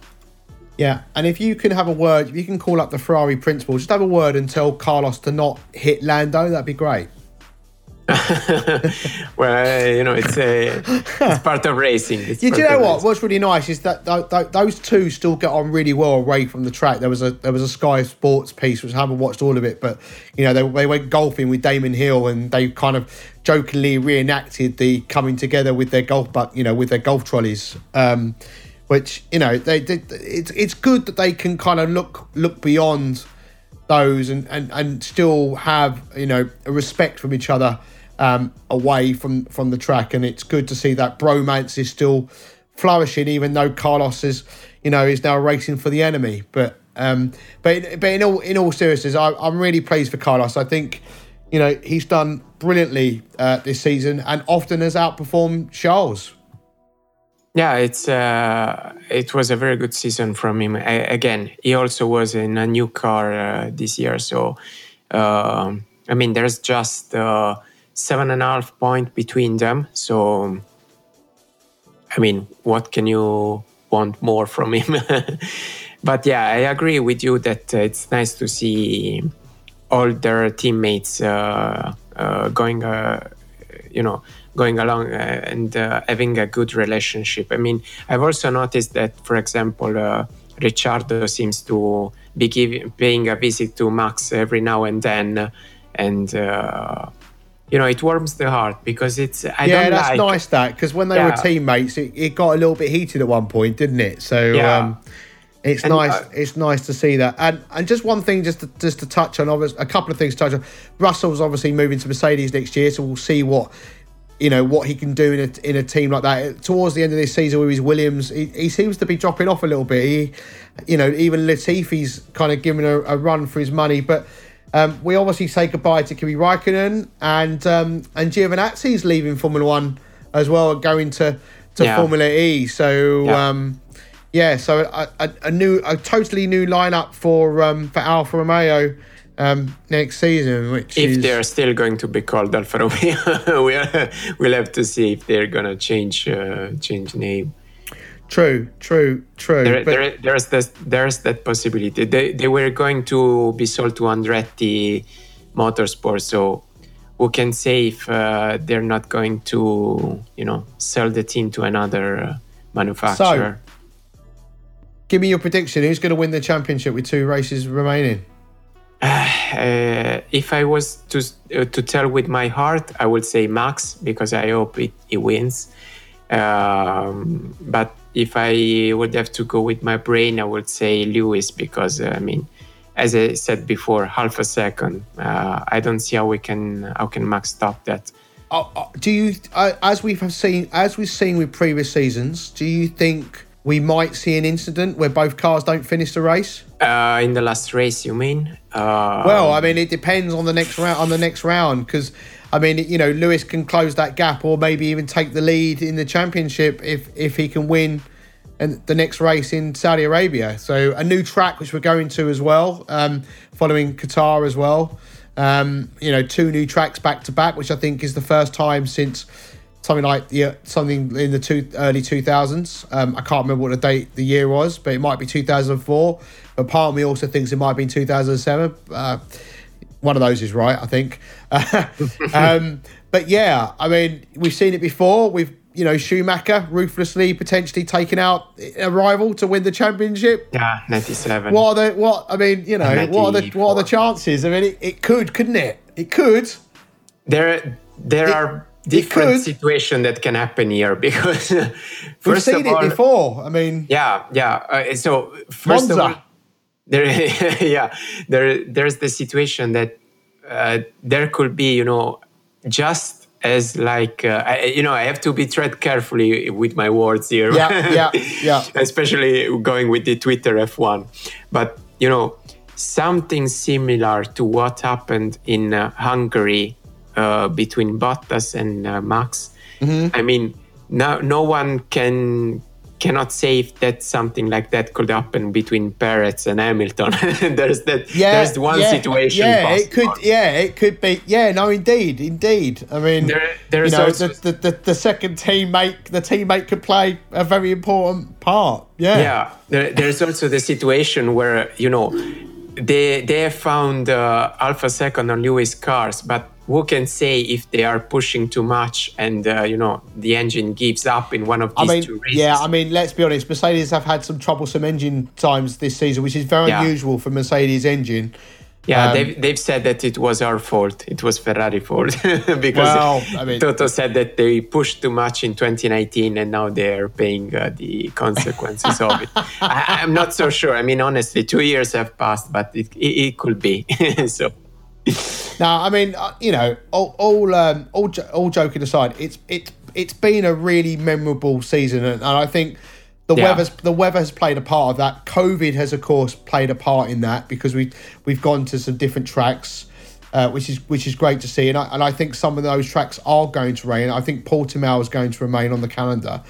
Yeah, and if you can have a word, if you can call up the Ferrari principal, just have a word and tell Carlos to not hit Lando. That'd be great. well, you know, it's a it's part of racing. It's Yeah, do you know what? racing. What's really nice is that th- th- those two still get on really well away from the track. There was a there was a Sky Sports piece which I haven't watched all of it, but you know they, they went golfing with Damon Hill and they kind of jokingly reenacted the coming together with their golf, but you know with their golf trolleys. Um, which you know they, they it's it's good that they can kind of look look beyond those and, and, and still have you know a respect from each other um, away from from the track and it's good to see that bromance is still flourishing even though Carlos is you know is now racing for the enemy. But um but but in all in all seriousness I, I'm really pleased for Carlos. I think you know he's done brilliantly uh, this season and often has outperformed Charles. Yeah, it's uh, it was a very good season from him. A- again, he also was in a new car uh, this year, so um I mean, there's just uh, seven and a half point between them. So, I mean, what can you want more from him? but yeah, I agree with you that uh, it's nice to see all their teammates uh, uh, going, uh, you know, going along uh, and uh, having a good relationship. I mean, I've also noticed that, for example, Ricciardo seems to be giving, paying a visit to Max every now and then, and uh, you know, it warms the heart because it's. I yeah, don't that's like, nice. That because when they were teammates, it, it got a little bit heated at one point, didn't it? So Yeah. um, it's And, nice. uh, it's nice to see that. And and just one thing, just to, just to touch on, obvious, a couple of things to touch on. Russell's obviously moving to Mercedes next year, so we'll see what you know what he can do in a in a team like that. Towards the end of this season, with his Williams, he, he seems to be dropping off a little bit. He, you know, even Latifi's kind of giving a, a run for his money, but. Um, we obviously say goodbye to Kimi Raikkonen and um, and Giovinazzi's leaving Formula One as well, going to to Yeah. Formula E. So Yeah. um, yeah, so a, a, a new, a totally new lineup for um, for Alfa Romeo um, next season, which if is they're still going to be called Alfa Romeo, we are, we'll have to see if they're gonna change uh, change name. True, true, true. There, there, there's this, there's that possibility. They, they were going to be sold to Andretti Motorsport, so who can say if uh, they're not going to, you know, sell the team to another uh, manufacturer? give me your prediction. Who's going to win the championship with two races remaining? Uh, if I was to uh, to tell with my heart, I would say Max because I hope it, he wins. Um, but if I would have to go with my brain, I would say Lewis because uh, I mean, as I said before, half a second. Uh, I don't see how we can how can Max stop that. Uh, uh, do you, uh, as we've seen, as we've seen with previous seasons, do you think we might see an incident where both cars don't finish the race? Uh, in the last race, you mean? Uh, Well, I mean, it depends on the next round. On the next round, because I mean, you know, Lewis can close that gap, or maybe even take the lead in the championship if if he can win, and the next race in Saudi Arabia. So a new track which we're going to as well, um, following Qatar as well. Um, you know, two new tracks back to back, which I think is the first time since something like yeah, something in the two early two thousands. Um, I can't remember what the date the year was, but it might be two thousand four. But part of me also thinks it might be two thousand seven. Uh, one of those is right, I think. um, but yeah, I mean, we've seen it before. We've you know Schumacher ruthlessly potentially taking out a rival to win the championship. Yeah, ninety seven. What are the what? I mean, you know, what are the what are the chances? I mean, it, it could, couldn't it? It could. There, there it, are different situations that can happen here because first we've seen all, it before. I mean, yeah, yeah. Uh, so first Monza. of all, there, yeah, there, there's the situation that uh, there could be, you know, just as like uh, I, you know i have to be tread carefully with my words here. Yeah yeah yeah. Especially going with the twitter f1 but you know something similar to what happened in uh, hungary uh, between bottas and uh, max. Mm-hmm. i mean no, no one can cannot say if that something like that could happen between Perez and Hamilton. there's that. Yeah, there's one yeah, situation. Yeah, possible. it could. Yeah, it could be. Yeah, no, indeed, indeed. I mean, there, there's you know, also, the, the, the, second teammate, the teammate could play a very important part. Yeah, yeah. There, there's also the situation where you know they they have found uh, Alfa second on Lewis cars, but who can say if they are pushing too much and uh, you know the engine gives up in one of these I mean, two races? Yeah, I mean, let's be honest. Mercedes have had some troublesome engine times this season, which is very yeah. unusual for Mercedes engine. Yeah, um, they've, they've said that it was our fault. It was Ferrari fault because well, I mean, Toto said that they pushed too much in 2019 and now they're paying uh, the consequences of it. I, am not so sure. I mean, honestly, two years have passed, but it, it, it could be. so now, I mean, uh, you know, all all um, all, all joking aside, it's it's it's been a really memorable season, and, and I think the yeah. weather's the weather has played a part of that. COVID has, of course, played a part in that because we we've gone to some different tracks. Uh, which is which is great to see, and I, and I think some of those tracks are going to rain. I think Portimao is going to remain on the calendar.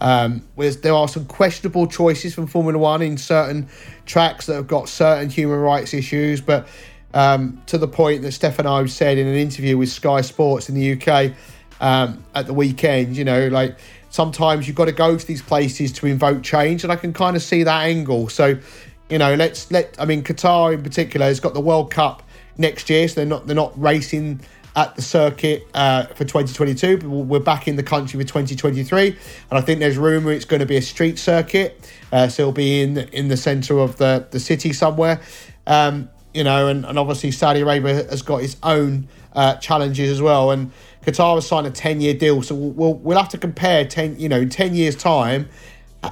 Um, there are some questionable choices from Formula One in certain tracks that have got certain human rights issues, but um, to the point that Stefano said in an interview with Sky Sports in the UK um, at the weekend, you know, like sometimes you've got to go to these places to invoke change, and I can kind of see that angle. So, you know, let's let I mean Qatar in particular has got the World Cup next year, so they're not they're not racing at the circuit uh, for 2022, but we're back in the country for 2023, and I think there's rumour it's going to be a street circuit, uh, so it'll be in in the centre of the the city somewhere. Um, you know, and, and obviously Saudi Arabia has got its own uh, challenges as well. And Qatar has signed a 10 year deal. So we'll, we'll have to compare 10, you know, in 10 years' time,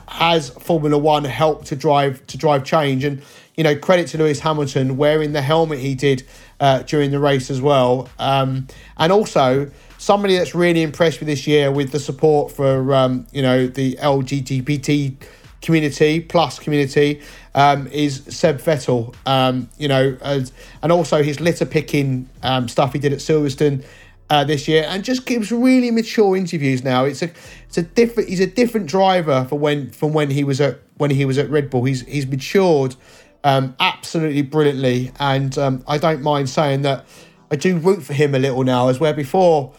has Formula One helped to drive to drive change? And, you know, credit to Lewis Hamilton wearing the helmet he did uh, during the race as well. Um, and also, somebody that's really impressed with this year with the support for, um, you know, the LGBT community plus community um, is Seb Vettel. Um, you know, as, and also his litter picking um, stuff he did at Silverstone uh, this year, and just gives really mature interviews now. It's a it's a different he's a different driver for when from when he was at when he was at Red Bull. He's he's matured um, absolutely brilliantly, and um, I don't mind saying that I do root for him a little now, as where before.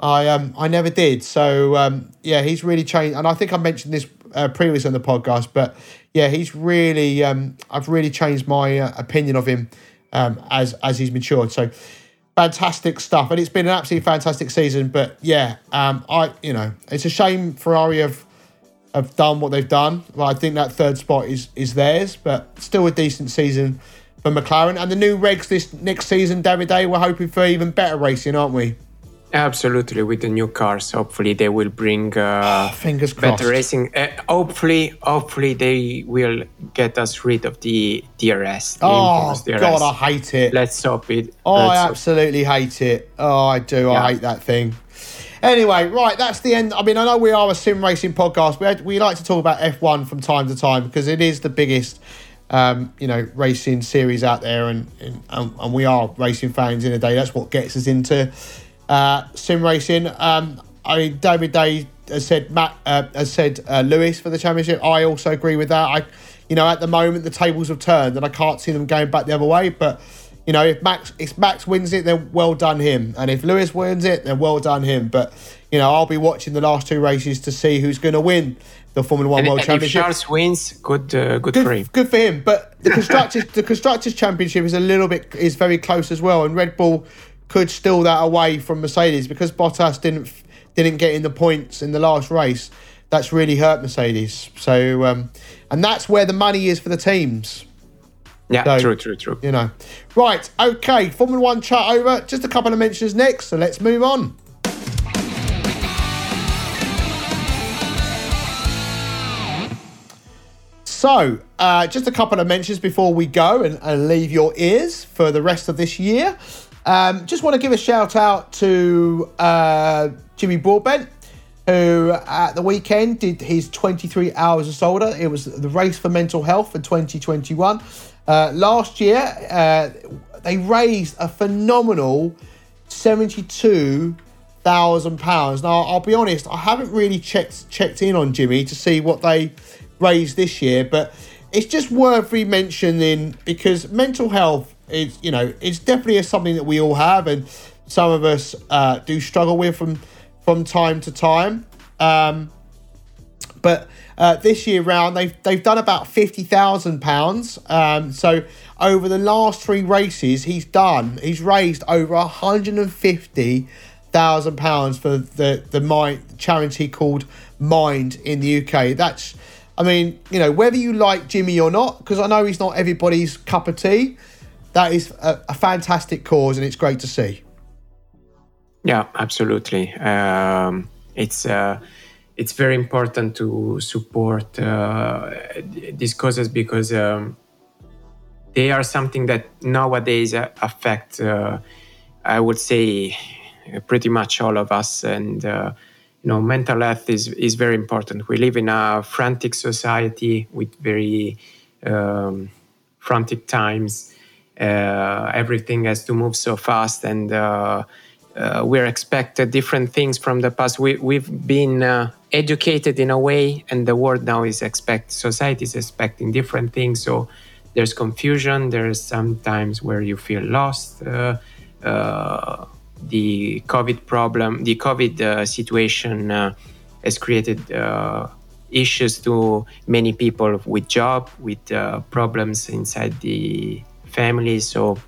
I um I never did. So um yeah, he's really changed, and I think I mentioned this uh, previously on the podcast, but yeah, he's really um, I've really changed my uh, opinion of him um, as as he's matured. So fantastic stuff, and it's been an absolutely fantastic season. But yeah, um, I you know it's a shame Ferrari have have done what they've done. Well, I think that third spot is is theirs, but still a decent season for McLaren. And the new regs this next season, Davide, we're hoping for even better racing, aren't we? Absolutely, with the new cars, hopefully they will bring uh, fingers crossed. better racing. Uh, hopefully, hopefully they will get us rid of the DRS. The oh DRS. God, I hate it. Let's stop it. Oh, Let's I absolutely hate it. Oh, I do. Yeah. I hate that thing. Anyway, right, that's the end. I mean, I know we are a sim racing podcast. We we like to talk about F one from time to time because it is the biggest. Um, you know, racing series out there, and, and and we are racing fans in a day. That's what gets us into uh, sim racing. Um, I mean, Davide has said Matt uh, has said uh, Lewis for the championship. I also agree with that. I, you know, at the moment the tables have turned, and I can't see them going back the other way. But you know, if Max if Max wins it, then well done him, and if Lewis wins it, then well done him. But you know, I'll be watching the last two races to see who's going to win the Formula One And, World and if Championship. Charles wins, good, uh, good, for him. Good, good for him. But the constructors, the constructors championship is a little bit is very close as well, and Red Bull could steal that away from Mercedes because Bottas didn't didn't get in the points in the last race. That's really hurt Mercedes. So, um, and that's where the money is for the teams. Yeah, So- true, true, true. You know, right? Okay, Formula One chat over. Just a couple of mentions next, so let's move on. So, uh, just a couple of mentions before we go and, and leave your ears for the rest of this year. Um, just want to give a shout out to uh, Jimmy Broadbent, who at the weekend did his 23 hours of solder. It was the race for mental health for 2021. Uh, last year, uh, they raised a phenomenal 72 thousand pounds. Now, I'll be honest, I haven't really checked checked in on Jimmy to see what they raised this year, but it's just worth re-mentioning because mental health is, you know, it's definitely something that we all have, and some of us uh, do struggle with from from time to time. Um, but uh, this year round they've they've done about fifty thousand um, pounds. So over the last three races, he's done he's raised over hundred and fifty thousand pounds for the the mind charity called Mind in the UK. That's I mean you know whether you like Jimmy or not because I know he's not everybody's cup of tea. That is a, a fantastic cause and it's great to see. Yeah, absolutely. Um, it's uh, it's very important to support uh, these causes because um, they are something that nowadays uh, affect, uh, I would say, pretty much all of us. And uh, you know, mental health is is very important. We live in a frantic society with very um, frantic times. Uh, everything has to move so fast and. Uh, uh, we're expected different things from the past. We, we've been uh, educated in a way, and the world now is expect society is expecting different things. So there's confusion. There's sometimes where you feel lost. Uh, uh the COVID problem, the COVID uh, situation uh, has created issues to many people with job, with problems inside the family. So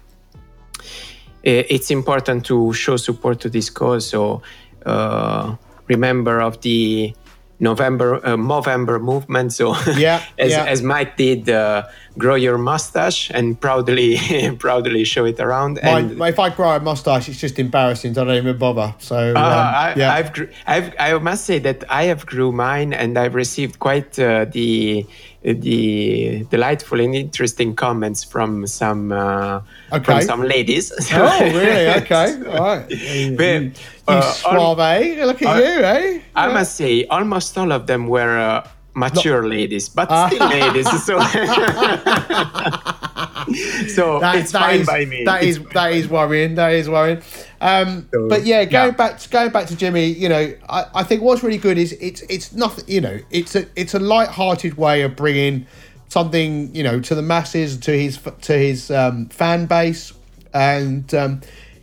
it's important to show support to this cause. So uh, remember of the November uh, Movember movement. So yeah, as, yeah. as Mike did, uh, grow your mustache and proudly proudly show it around. My, and, if I grow a mustache, it's just embarrassing. I don't even bother. So um, I, yeah. I've, I've, I must say that I have grew mine, and I've received quite uh, the the delightful and interesting comments from some uh, okay. from some ladies. oh, really? Okay, all right. You, But, you uh, suave, eh? Look at uh, you, eh? I must say, almost all of them were uh, mature ladies, but still ladies. So, so That- it's that fine is- by me. That is that is worrying. That is worrying. Um, So, but yeah, going yeah. back to going back to Jimmy, you know, I, I think what's really good is it's it's nothing. You know, it's a it's a light-hearted way of bringing something you know to the masses, to his to his um, fan base, and um,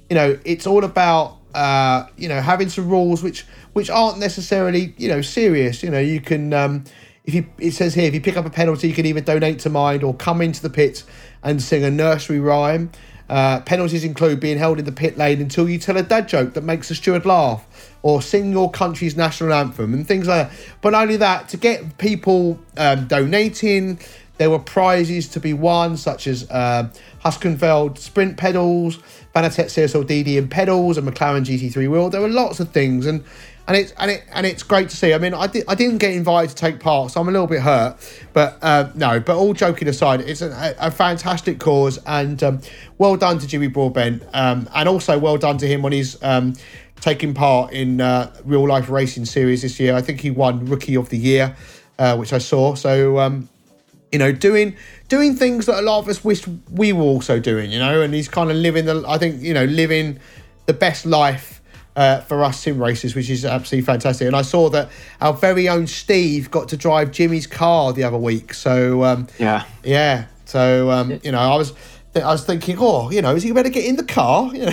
you know, it's all about uh, you know having some rules which which aren't necessarily you know serious. You know, you can. Um, if you, it says here, if you pick up a penalty, you can either donate to Mind or come into the pit and sing a nursery rhyme. Uh, penalties include being held in the pit lane until you tell a dad joke that makes the steward laugh, or sing your country's national anthem and things like that. But only that, to get people um, donating, there were prizes to be won, such as uh, Heusinkveld sprint pedals, Fanatec CSL DD and pedals, and McLaren GT3 wheel. There were lots of things, and and it's and it and it's great to see. I mean, I did I didn't get invited to take part, so I'm a little bit hurt. But uh, no, but all joking aside, it's a, a fantastic cause, and um, well done to Jimmy Broadbent, um, and also well done to him on his um, taking part in uh, real life racing series this year. I think he won Rookie of the Year, uh, which I saw. So um, you know, doing doing things that a lot of us wish we were also doing. You know, and he's kind of living the I think you know living the best life uh, for us sim races, which is absolutely fantastic. And I saw that our very own Steve got to drive Jimmy's car the other week. So um, yeah. yeah, so um, you know, I was I was thinking, oh, you know, is he better get in the car? You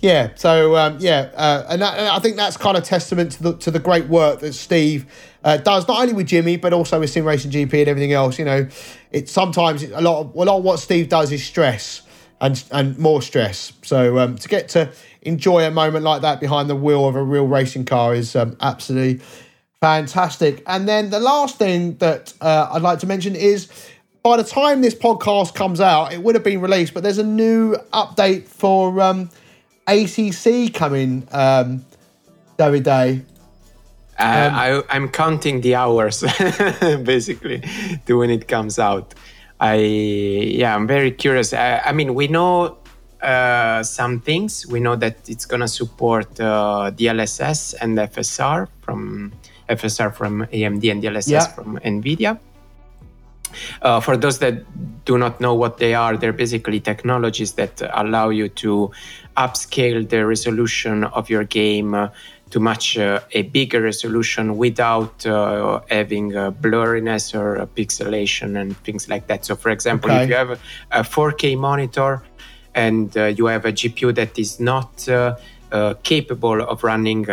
yeah. So um, yeah, uh, and, that, and, I think that's kind of testament to the to the great work that Steve uh, does, not only with Jimmy but also with Sim Racing GP and everything else. You know, it's sometimes a lot of a lot of what Steve does is stress and and more stress. So um, to get to enjoy a moment like that behind the wheel of a real racing car is um, absolutely fantastic. And then the last thing that uh, I'd like to mention is by the time this podcast comes out, it would have been released, but there's a new update for um, ACC coming, um, Davide. Uh, um, I, I'm counting the hours, basically, to when it comes out. I yeah, I'm very curious. I, I mean, we know uh, some things. We know that it's gonna support uh, DLSS and FSR from FSR from AMD and DLSS yeah. from NVIDIA. Uh, for those that do not know what they are, they're basically technologies that allow you to upscale the resolution of your game uh, to match uh, a bigger resolution without uh, having blurriness or pixelation and things like that. So, for example, okay. if you have a, 4K monitor and uh, you have a GPU that is not uh, capable of running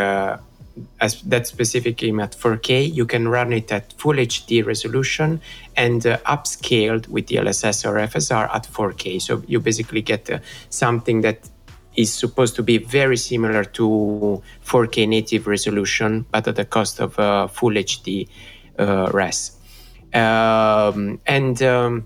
as that specific game at 4K, you can run it at full HD resolution and uh, upscaled with DLSS or FSR at 4K. So you basically get uh, something that is supposed to be very similar to 4K native resolution, but at the cost of uh, full HD uh, res. Um, and um,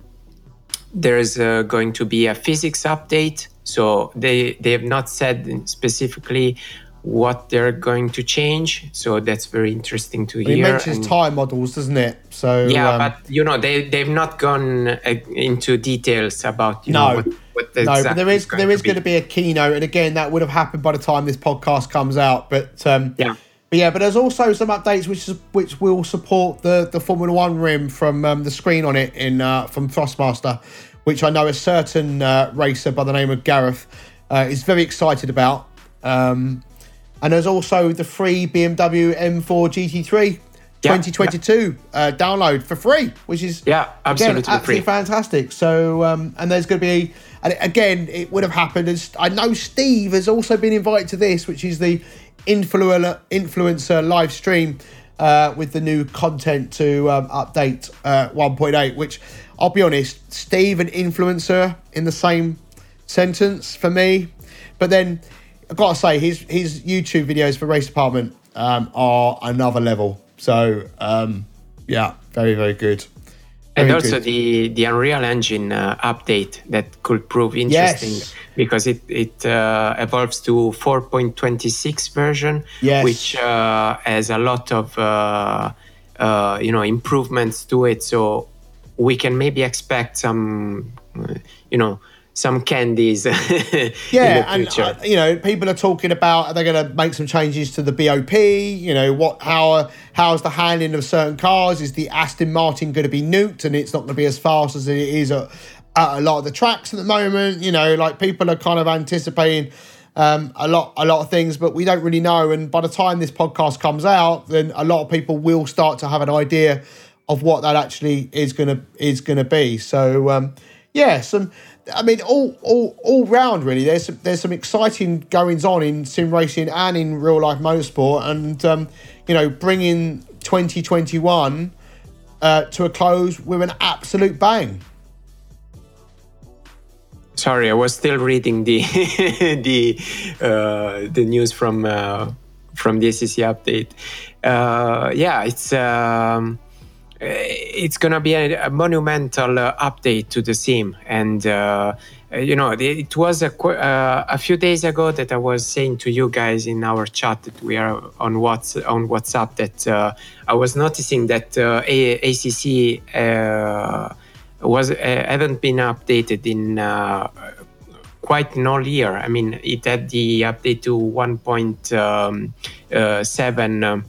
there's uh, going to be a physics update. So they they have not said specifically what they're going to change. So that's very interesting to hear. It mentions and, tire models, doesn't it? So yeah, um, but you know they they've not gone uh, into details about you no. know what, no, but there is there is going to be a keynote, and again that would have happened by the time this podcast comes out. But um, yeah. But yeah, but there's also some updates which is, which will support the, the Formula One rim from um, the screen on it in uh, from Thrustmaster, which I know a certain uh, racer by the name of Gareth uh, is very excited about. Um, and there's also the free BMW M4 GT3 yeah, 2022 yeah. Uh, download for free, which is yeah, absolutely, again, absolutely fantastic. So, um, and there's going to be, and again, it would have happened. As I know, Steve has also been invited to this, which is the influencer influencer live stream uh, with the new content to um, update uh, 1.8. Which I'll be honest, Steve and influencer in the same sentence for me, but then I've got to say, his his YouTube videos for Race Department um, are another level. So um, yeah, very very good. Very and also good. the the Unreal Engine uh, update that could prove interesting yes. because it it uh, evolves to 4.26 version, yes. which uh, has a lot of uh, uh, you know improvements to it. So we can maybe expect some uh, you know some candies. yeah, and uh, you know, people are talking about are they're going to make some changes to the BOP. You know, what how how's the handling of certain cars? Is the Aston Martin going to be nuked and it's not going to be as fast as it is at, at a lot of the tracks at the moment? You know, like people are kind of anticipating. Um, a lot, a lot of things, but we don't really know. And by the time this podcast comes out, then a lot of people will start to have an idea of what that actually is gonna is gonna be. So, um, yeah, some I mean, all all all round really. There's some, there's some exciting goings on in sim racing and in real life motorsport, and um, you know, bringing 2021 uh, to a close with an absolute bang. Sorry, I was still reading the the uh, the news from uh, from the ACC update. Uh, yeah, it's. Um, it's going to be a, a monumental uh, update to the sim and uh, uh you know it was a, uh, a few days ago that i was saying to you guys in our chat that we are on what's on whatsapp that uh, i was noticing that acc was haven't been updated in quite an all year. I mean it had the update to 1.7 um,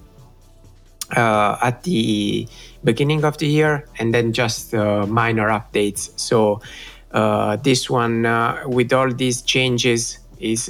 at the beginning of the year and then just uh, minor updates. So uh, this one, uh, with all these changes, is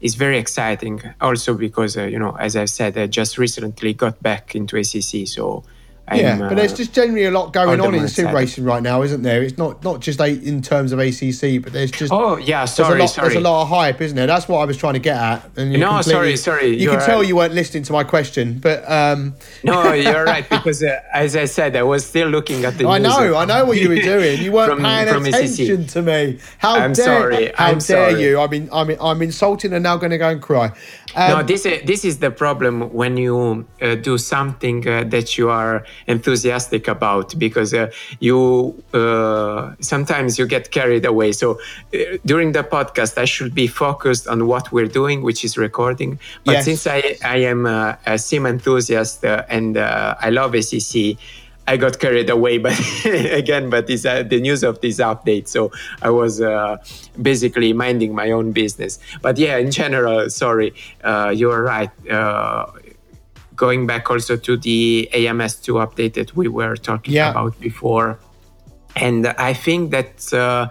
is very exciting. Also because you know, as I said, I just recently got back into ACC, so yeah, but there's uh, just generally a lot going on in sim racing right now, isn't there? It's not not just a, in terms of ACC, but there's just Oh yeah, there's sorry, a lot, sorry. There's a lot of hype, isn't there? That's what I was trying to get at. And No, sorry, sorry, You can you're tell right. you weren't listening to my question, but um, no, you're right because uh, as I said, I was still looking at the. I know, I know what you were doing. You weren't From- paying from ACC. attention to me. How I'm dare? sorry, How I'm dare sorry. you? I mean, I mean, I'm insulting and now going to go and cry. Um, no, this is this is the problem when you uh, do something uh, that you are enthusiastic about because uh, you uh, sometimes you get carried away. So uh, during the podcast, I should be focused on what we're doing, which is recording. But Yes. since I I am uh, a sim enthusiast uh, and uh, I love ACC. I got carried away, but again, but this uh, the news of this update. So I was uh, basically minding my own business. But yeah, in general, sorry, uh, you're right. Uh, going back also to the AMS2 update that we were talking Yeah. about before, and I think that uh,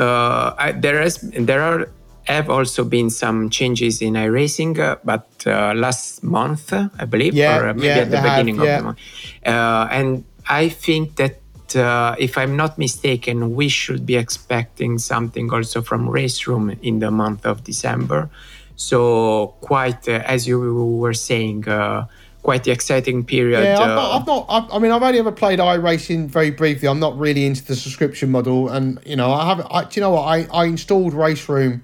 uh, I, there is there are have also been some changes in iRacing, uh, but uh, last month, uh, I believe, Yeah, or maybe yeah, at the they have, beginning yeah. of the month. Uh, and I think that uh, if I'm not mistaken, we should be expecting something also from Race Room in the month of December. So quite, uh, as you were saying, uh, quite the exciting period. Yeah, I've uh, not, I've not. I've, I mean, I've only ever played iRacing very briefly. I'm not really into the subscription model, and you know, I haven't. I, do you know what? I, I installed Race Room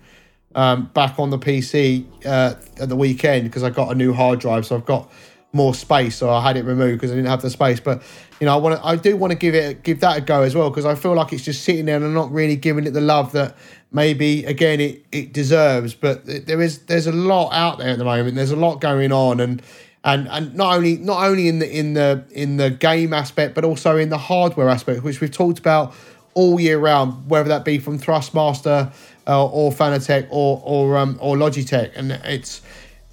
um, back on the PC uh, at the weekend because I got a new hard drive, so I've got more space. So I had it removed because I didn't have the space. But you know, I want to. I do want to give it give that a go as well because I feel like it's just sitting there and I'm not really giving it the love that maybe again it, it deserves. But there is there's a lot out there at the moment. There's a lot going on and and and not only not only in the in the in the game aspect, but also in the hardware aspect, which we've talked about all year round, whether that be from Thrustmaster uh, or Fanatec or or um, or Logitech, and it's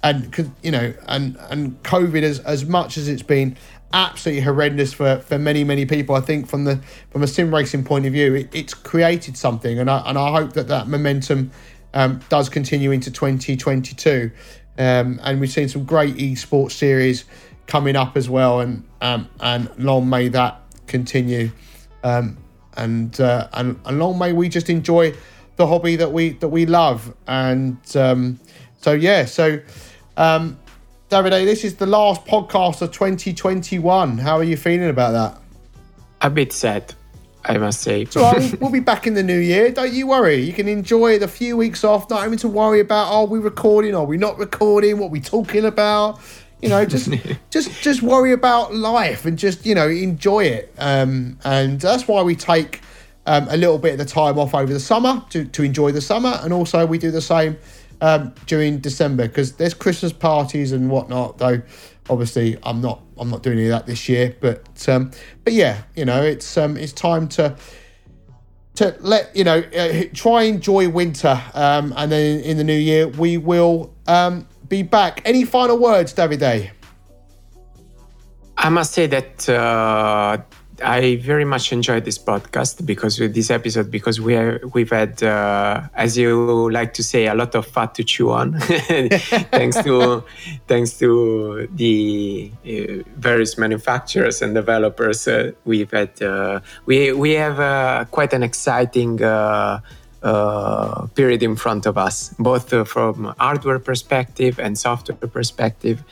and you know and and COVID as as much as it's been absolutely horrendous for for many many people, I think from the from a sim racing point of view, it, it's created something, and I and I hope that that momentum um, does continue into 2022. Um, and we've seen some great esports series coming up as well, and um, and long may that continue, um, and, uh, and and long may we just enjoy the hobby that we that we love, and um, so yeah, so um, Davide, this is the last podcast of 2021. How are you feeling about that? a bit sad, I must say. So we'll, we'll be back in the new year. Don't you worry. You can enjoy the few weeks off, not having to worry about are we recording, are we not recording, what we talking about. You know, just just just worry about life and just you know enjoy it. Um, and that's why we take um, a little bit of the time off over the summer to to enjoy the summer, and also we do the same um, during December because there's Christmas parties and whatnot. Though obviously I'm not I'm not doing any of that this year, but um, but yeah, you know it's um, it's time to to let you know uh, try enjoy winter um, and then in the new year we will um, be back. Any final words davide? I must say that uh, I very much enjoyed this podcast because with this episode because we are, we've had uh, as you like to say a lot of fat to chew on thanks to thanks to the uh, various manufacturers and developers uh, we've had uh, we we have uh, quite an exciting uh, period in front of us, both from hardware perspective and software perspective.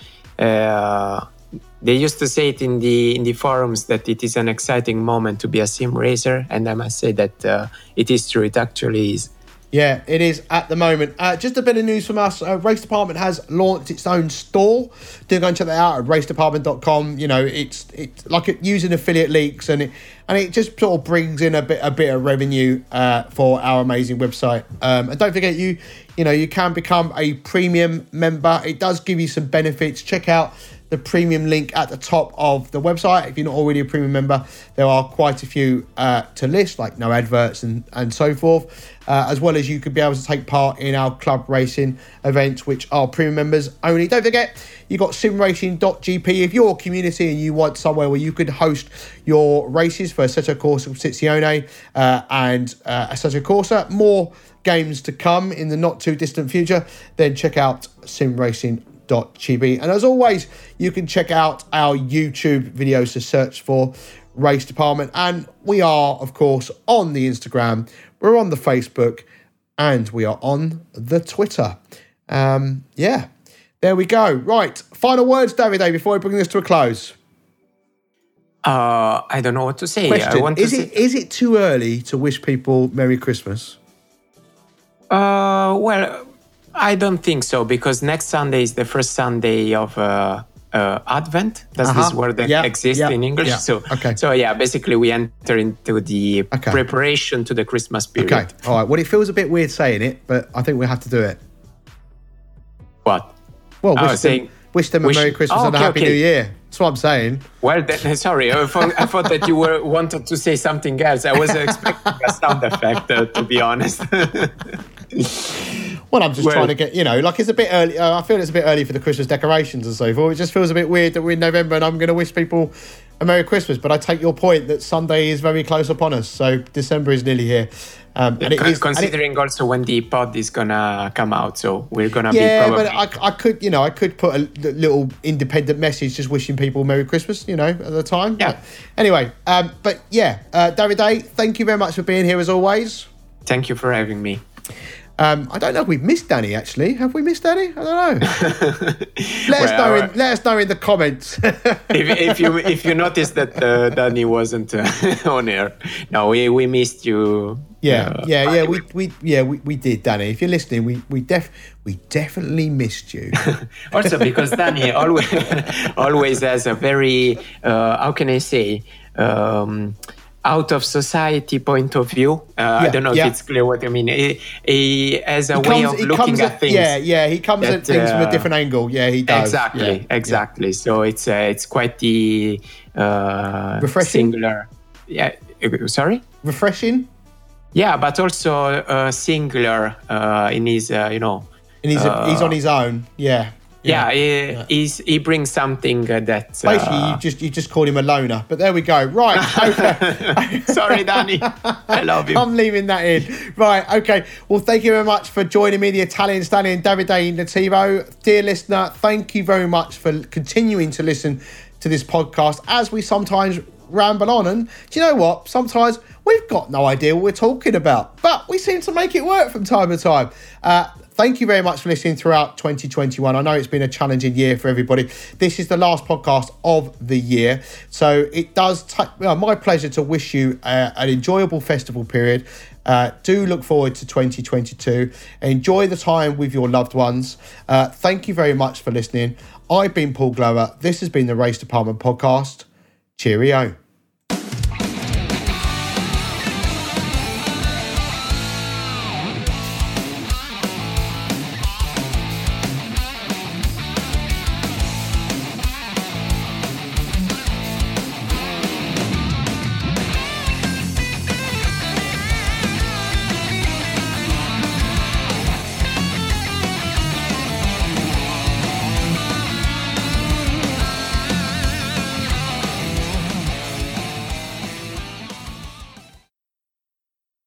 They used to say it in the in the forums that it is an exciting moment to be a sim racer, and I must say that uh, it is true. It actually is. Yeah, it is at the moment. Uh, just a bit of news from us. Uh, Race Department has launched its own store. Do go and check that out at racedepartment.com. You know, it's it's like it, using affiliate links and it and it just sort of brings in a bit a bit of revenue uh, for our amazing website. Um, and don't forget you you know you can become a premium member. It does give you some benefits. Check out the premium link at the top of the website. If you're not already a premium member, there are quite a few uh, to list, like no adverts and, and so forth, uh, as well as you could be able to take part in our club racing events, which are premium members only. Don't forget, you've got simracing.gp. If you're a community and you want somewhere where you could host your races for Assetto Corsa Competizione uh, and uh, Assetto Corsa, more games to come in the not too distant future, then check out simracing.gp race.chibi. And as always, you can check out our YouTube videos to search for Race Department. And we are, of course, on the Instagram, we're on the Facebook, and we are on the Twitter. Um, yeah, there we go. Right, final words, David, before we bring this to a close. Uh, I don't know what to say. Question, I want is to it is it too early to wish people Merry Christmas? Uh, well, I don't think so because next Sunday is the first Sunday of uh, uh, Advent. Does Uh-huh. this word Yeah, exist yeah, in English? yeah. So, Okay. so yeah, basically we enter into the Okay. preparation to the Christmas period. Okay, all right. Well, it feels a bit weird saying it, but I think we have to do it. What? Well, I wish was them, saying- wish them a wish- Merry Christmas Oh, and a Happy okay. New Year. That's what I'm saying. Well, then, sorry, I thought, I thought that you were wanted to say something else. I was expecting a sound effect, uh, to be honest. Well, I'm just Well- trying to get, you know, like it's a bit early. Uh, I feel it's a bit early for the Christmas decorations and so forth. It just feels a bit weird that we're in November and I'm going to wish people a Merry Christmas. But I take your point that Sunday is very close upon us. So December is nearly here. Um, and it Con- is. and it- Considering also when the pod is gonna come out, so we're gonna yeah, be probably. but I, I could, you know, I could put a little independent message just wishing people Merry Christmas, you know, at the time. Yeah. But anyway, um, but yeah, uh, Davide, thank you very much for being here as always. Thank you for having me. Um, I don't know if we've missed Danny actually. Have we missed Danny? I don't know. let us know. uh, In, let us know in the comments. if, if you if you noticed that uh, Danny wasn't uh, on air, no, we, we missed you. yeah, uh, yeah, yeah. We, we yeah we, we did, Danny. If you're listening, we we def we definitely missed you. also because Danny always always has a very uh, how can I say um, out of society point of view. Uh, I don't know yeah. if it's clear what I mean. He, he has a He way comes- of looking comes at things. Yeah, yeah. He comes at that, things from a uh, different angle. Yeah, he does. Exactly, Yeah, exactly. So it's uh, it's quite the uh, Refreshing? singular. Yeah, uh, sorry. Refreshing. Yeah, but also uh, singular uh, in his, uh, you know. And he's he's on his own. Yeah. Yeah, he, He's, he brings something uh, that. Basically, uh, you just you just called him a loner. But there we go. Right. Okay. sorry, Danny. I love you. I'm leaving that in. Right, okay. Well, thank you very much for joining me, the Italian stallion Davide Nativo. Dear listener, thank you very much for continuing to listen to this podcast as we sometimes ramble on. And do you know what? Sometimes we've got no idea what we're talking about, but we seem to make it work from time to time. Uh, Thank you very much for listening throughout 2021. I know it's been a challenging year for everybody. This is the last podcast of the year. So it does take well, my pleasure to wish you uh, an enjoyable festival period. Uh, do look forward to 2022. Enjoy the time with your loved ones. Uh, thank you very much for listening. I've been Paul Glover. This has been the Race Department podcast. Cheerio.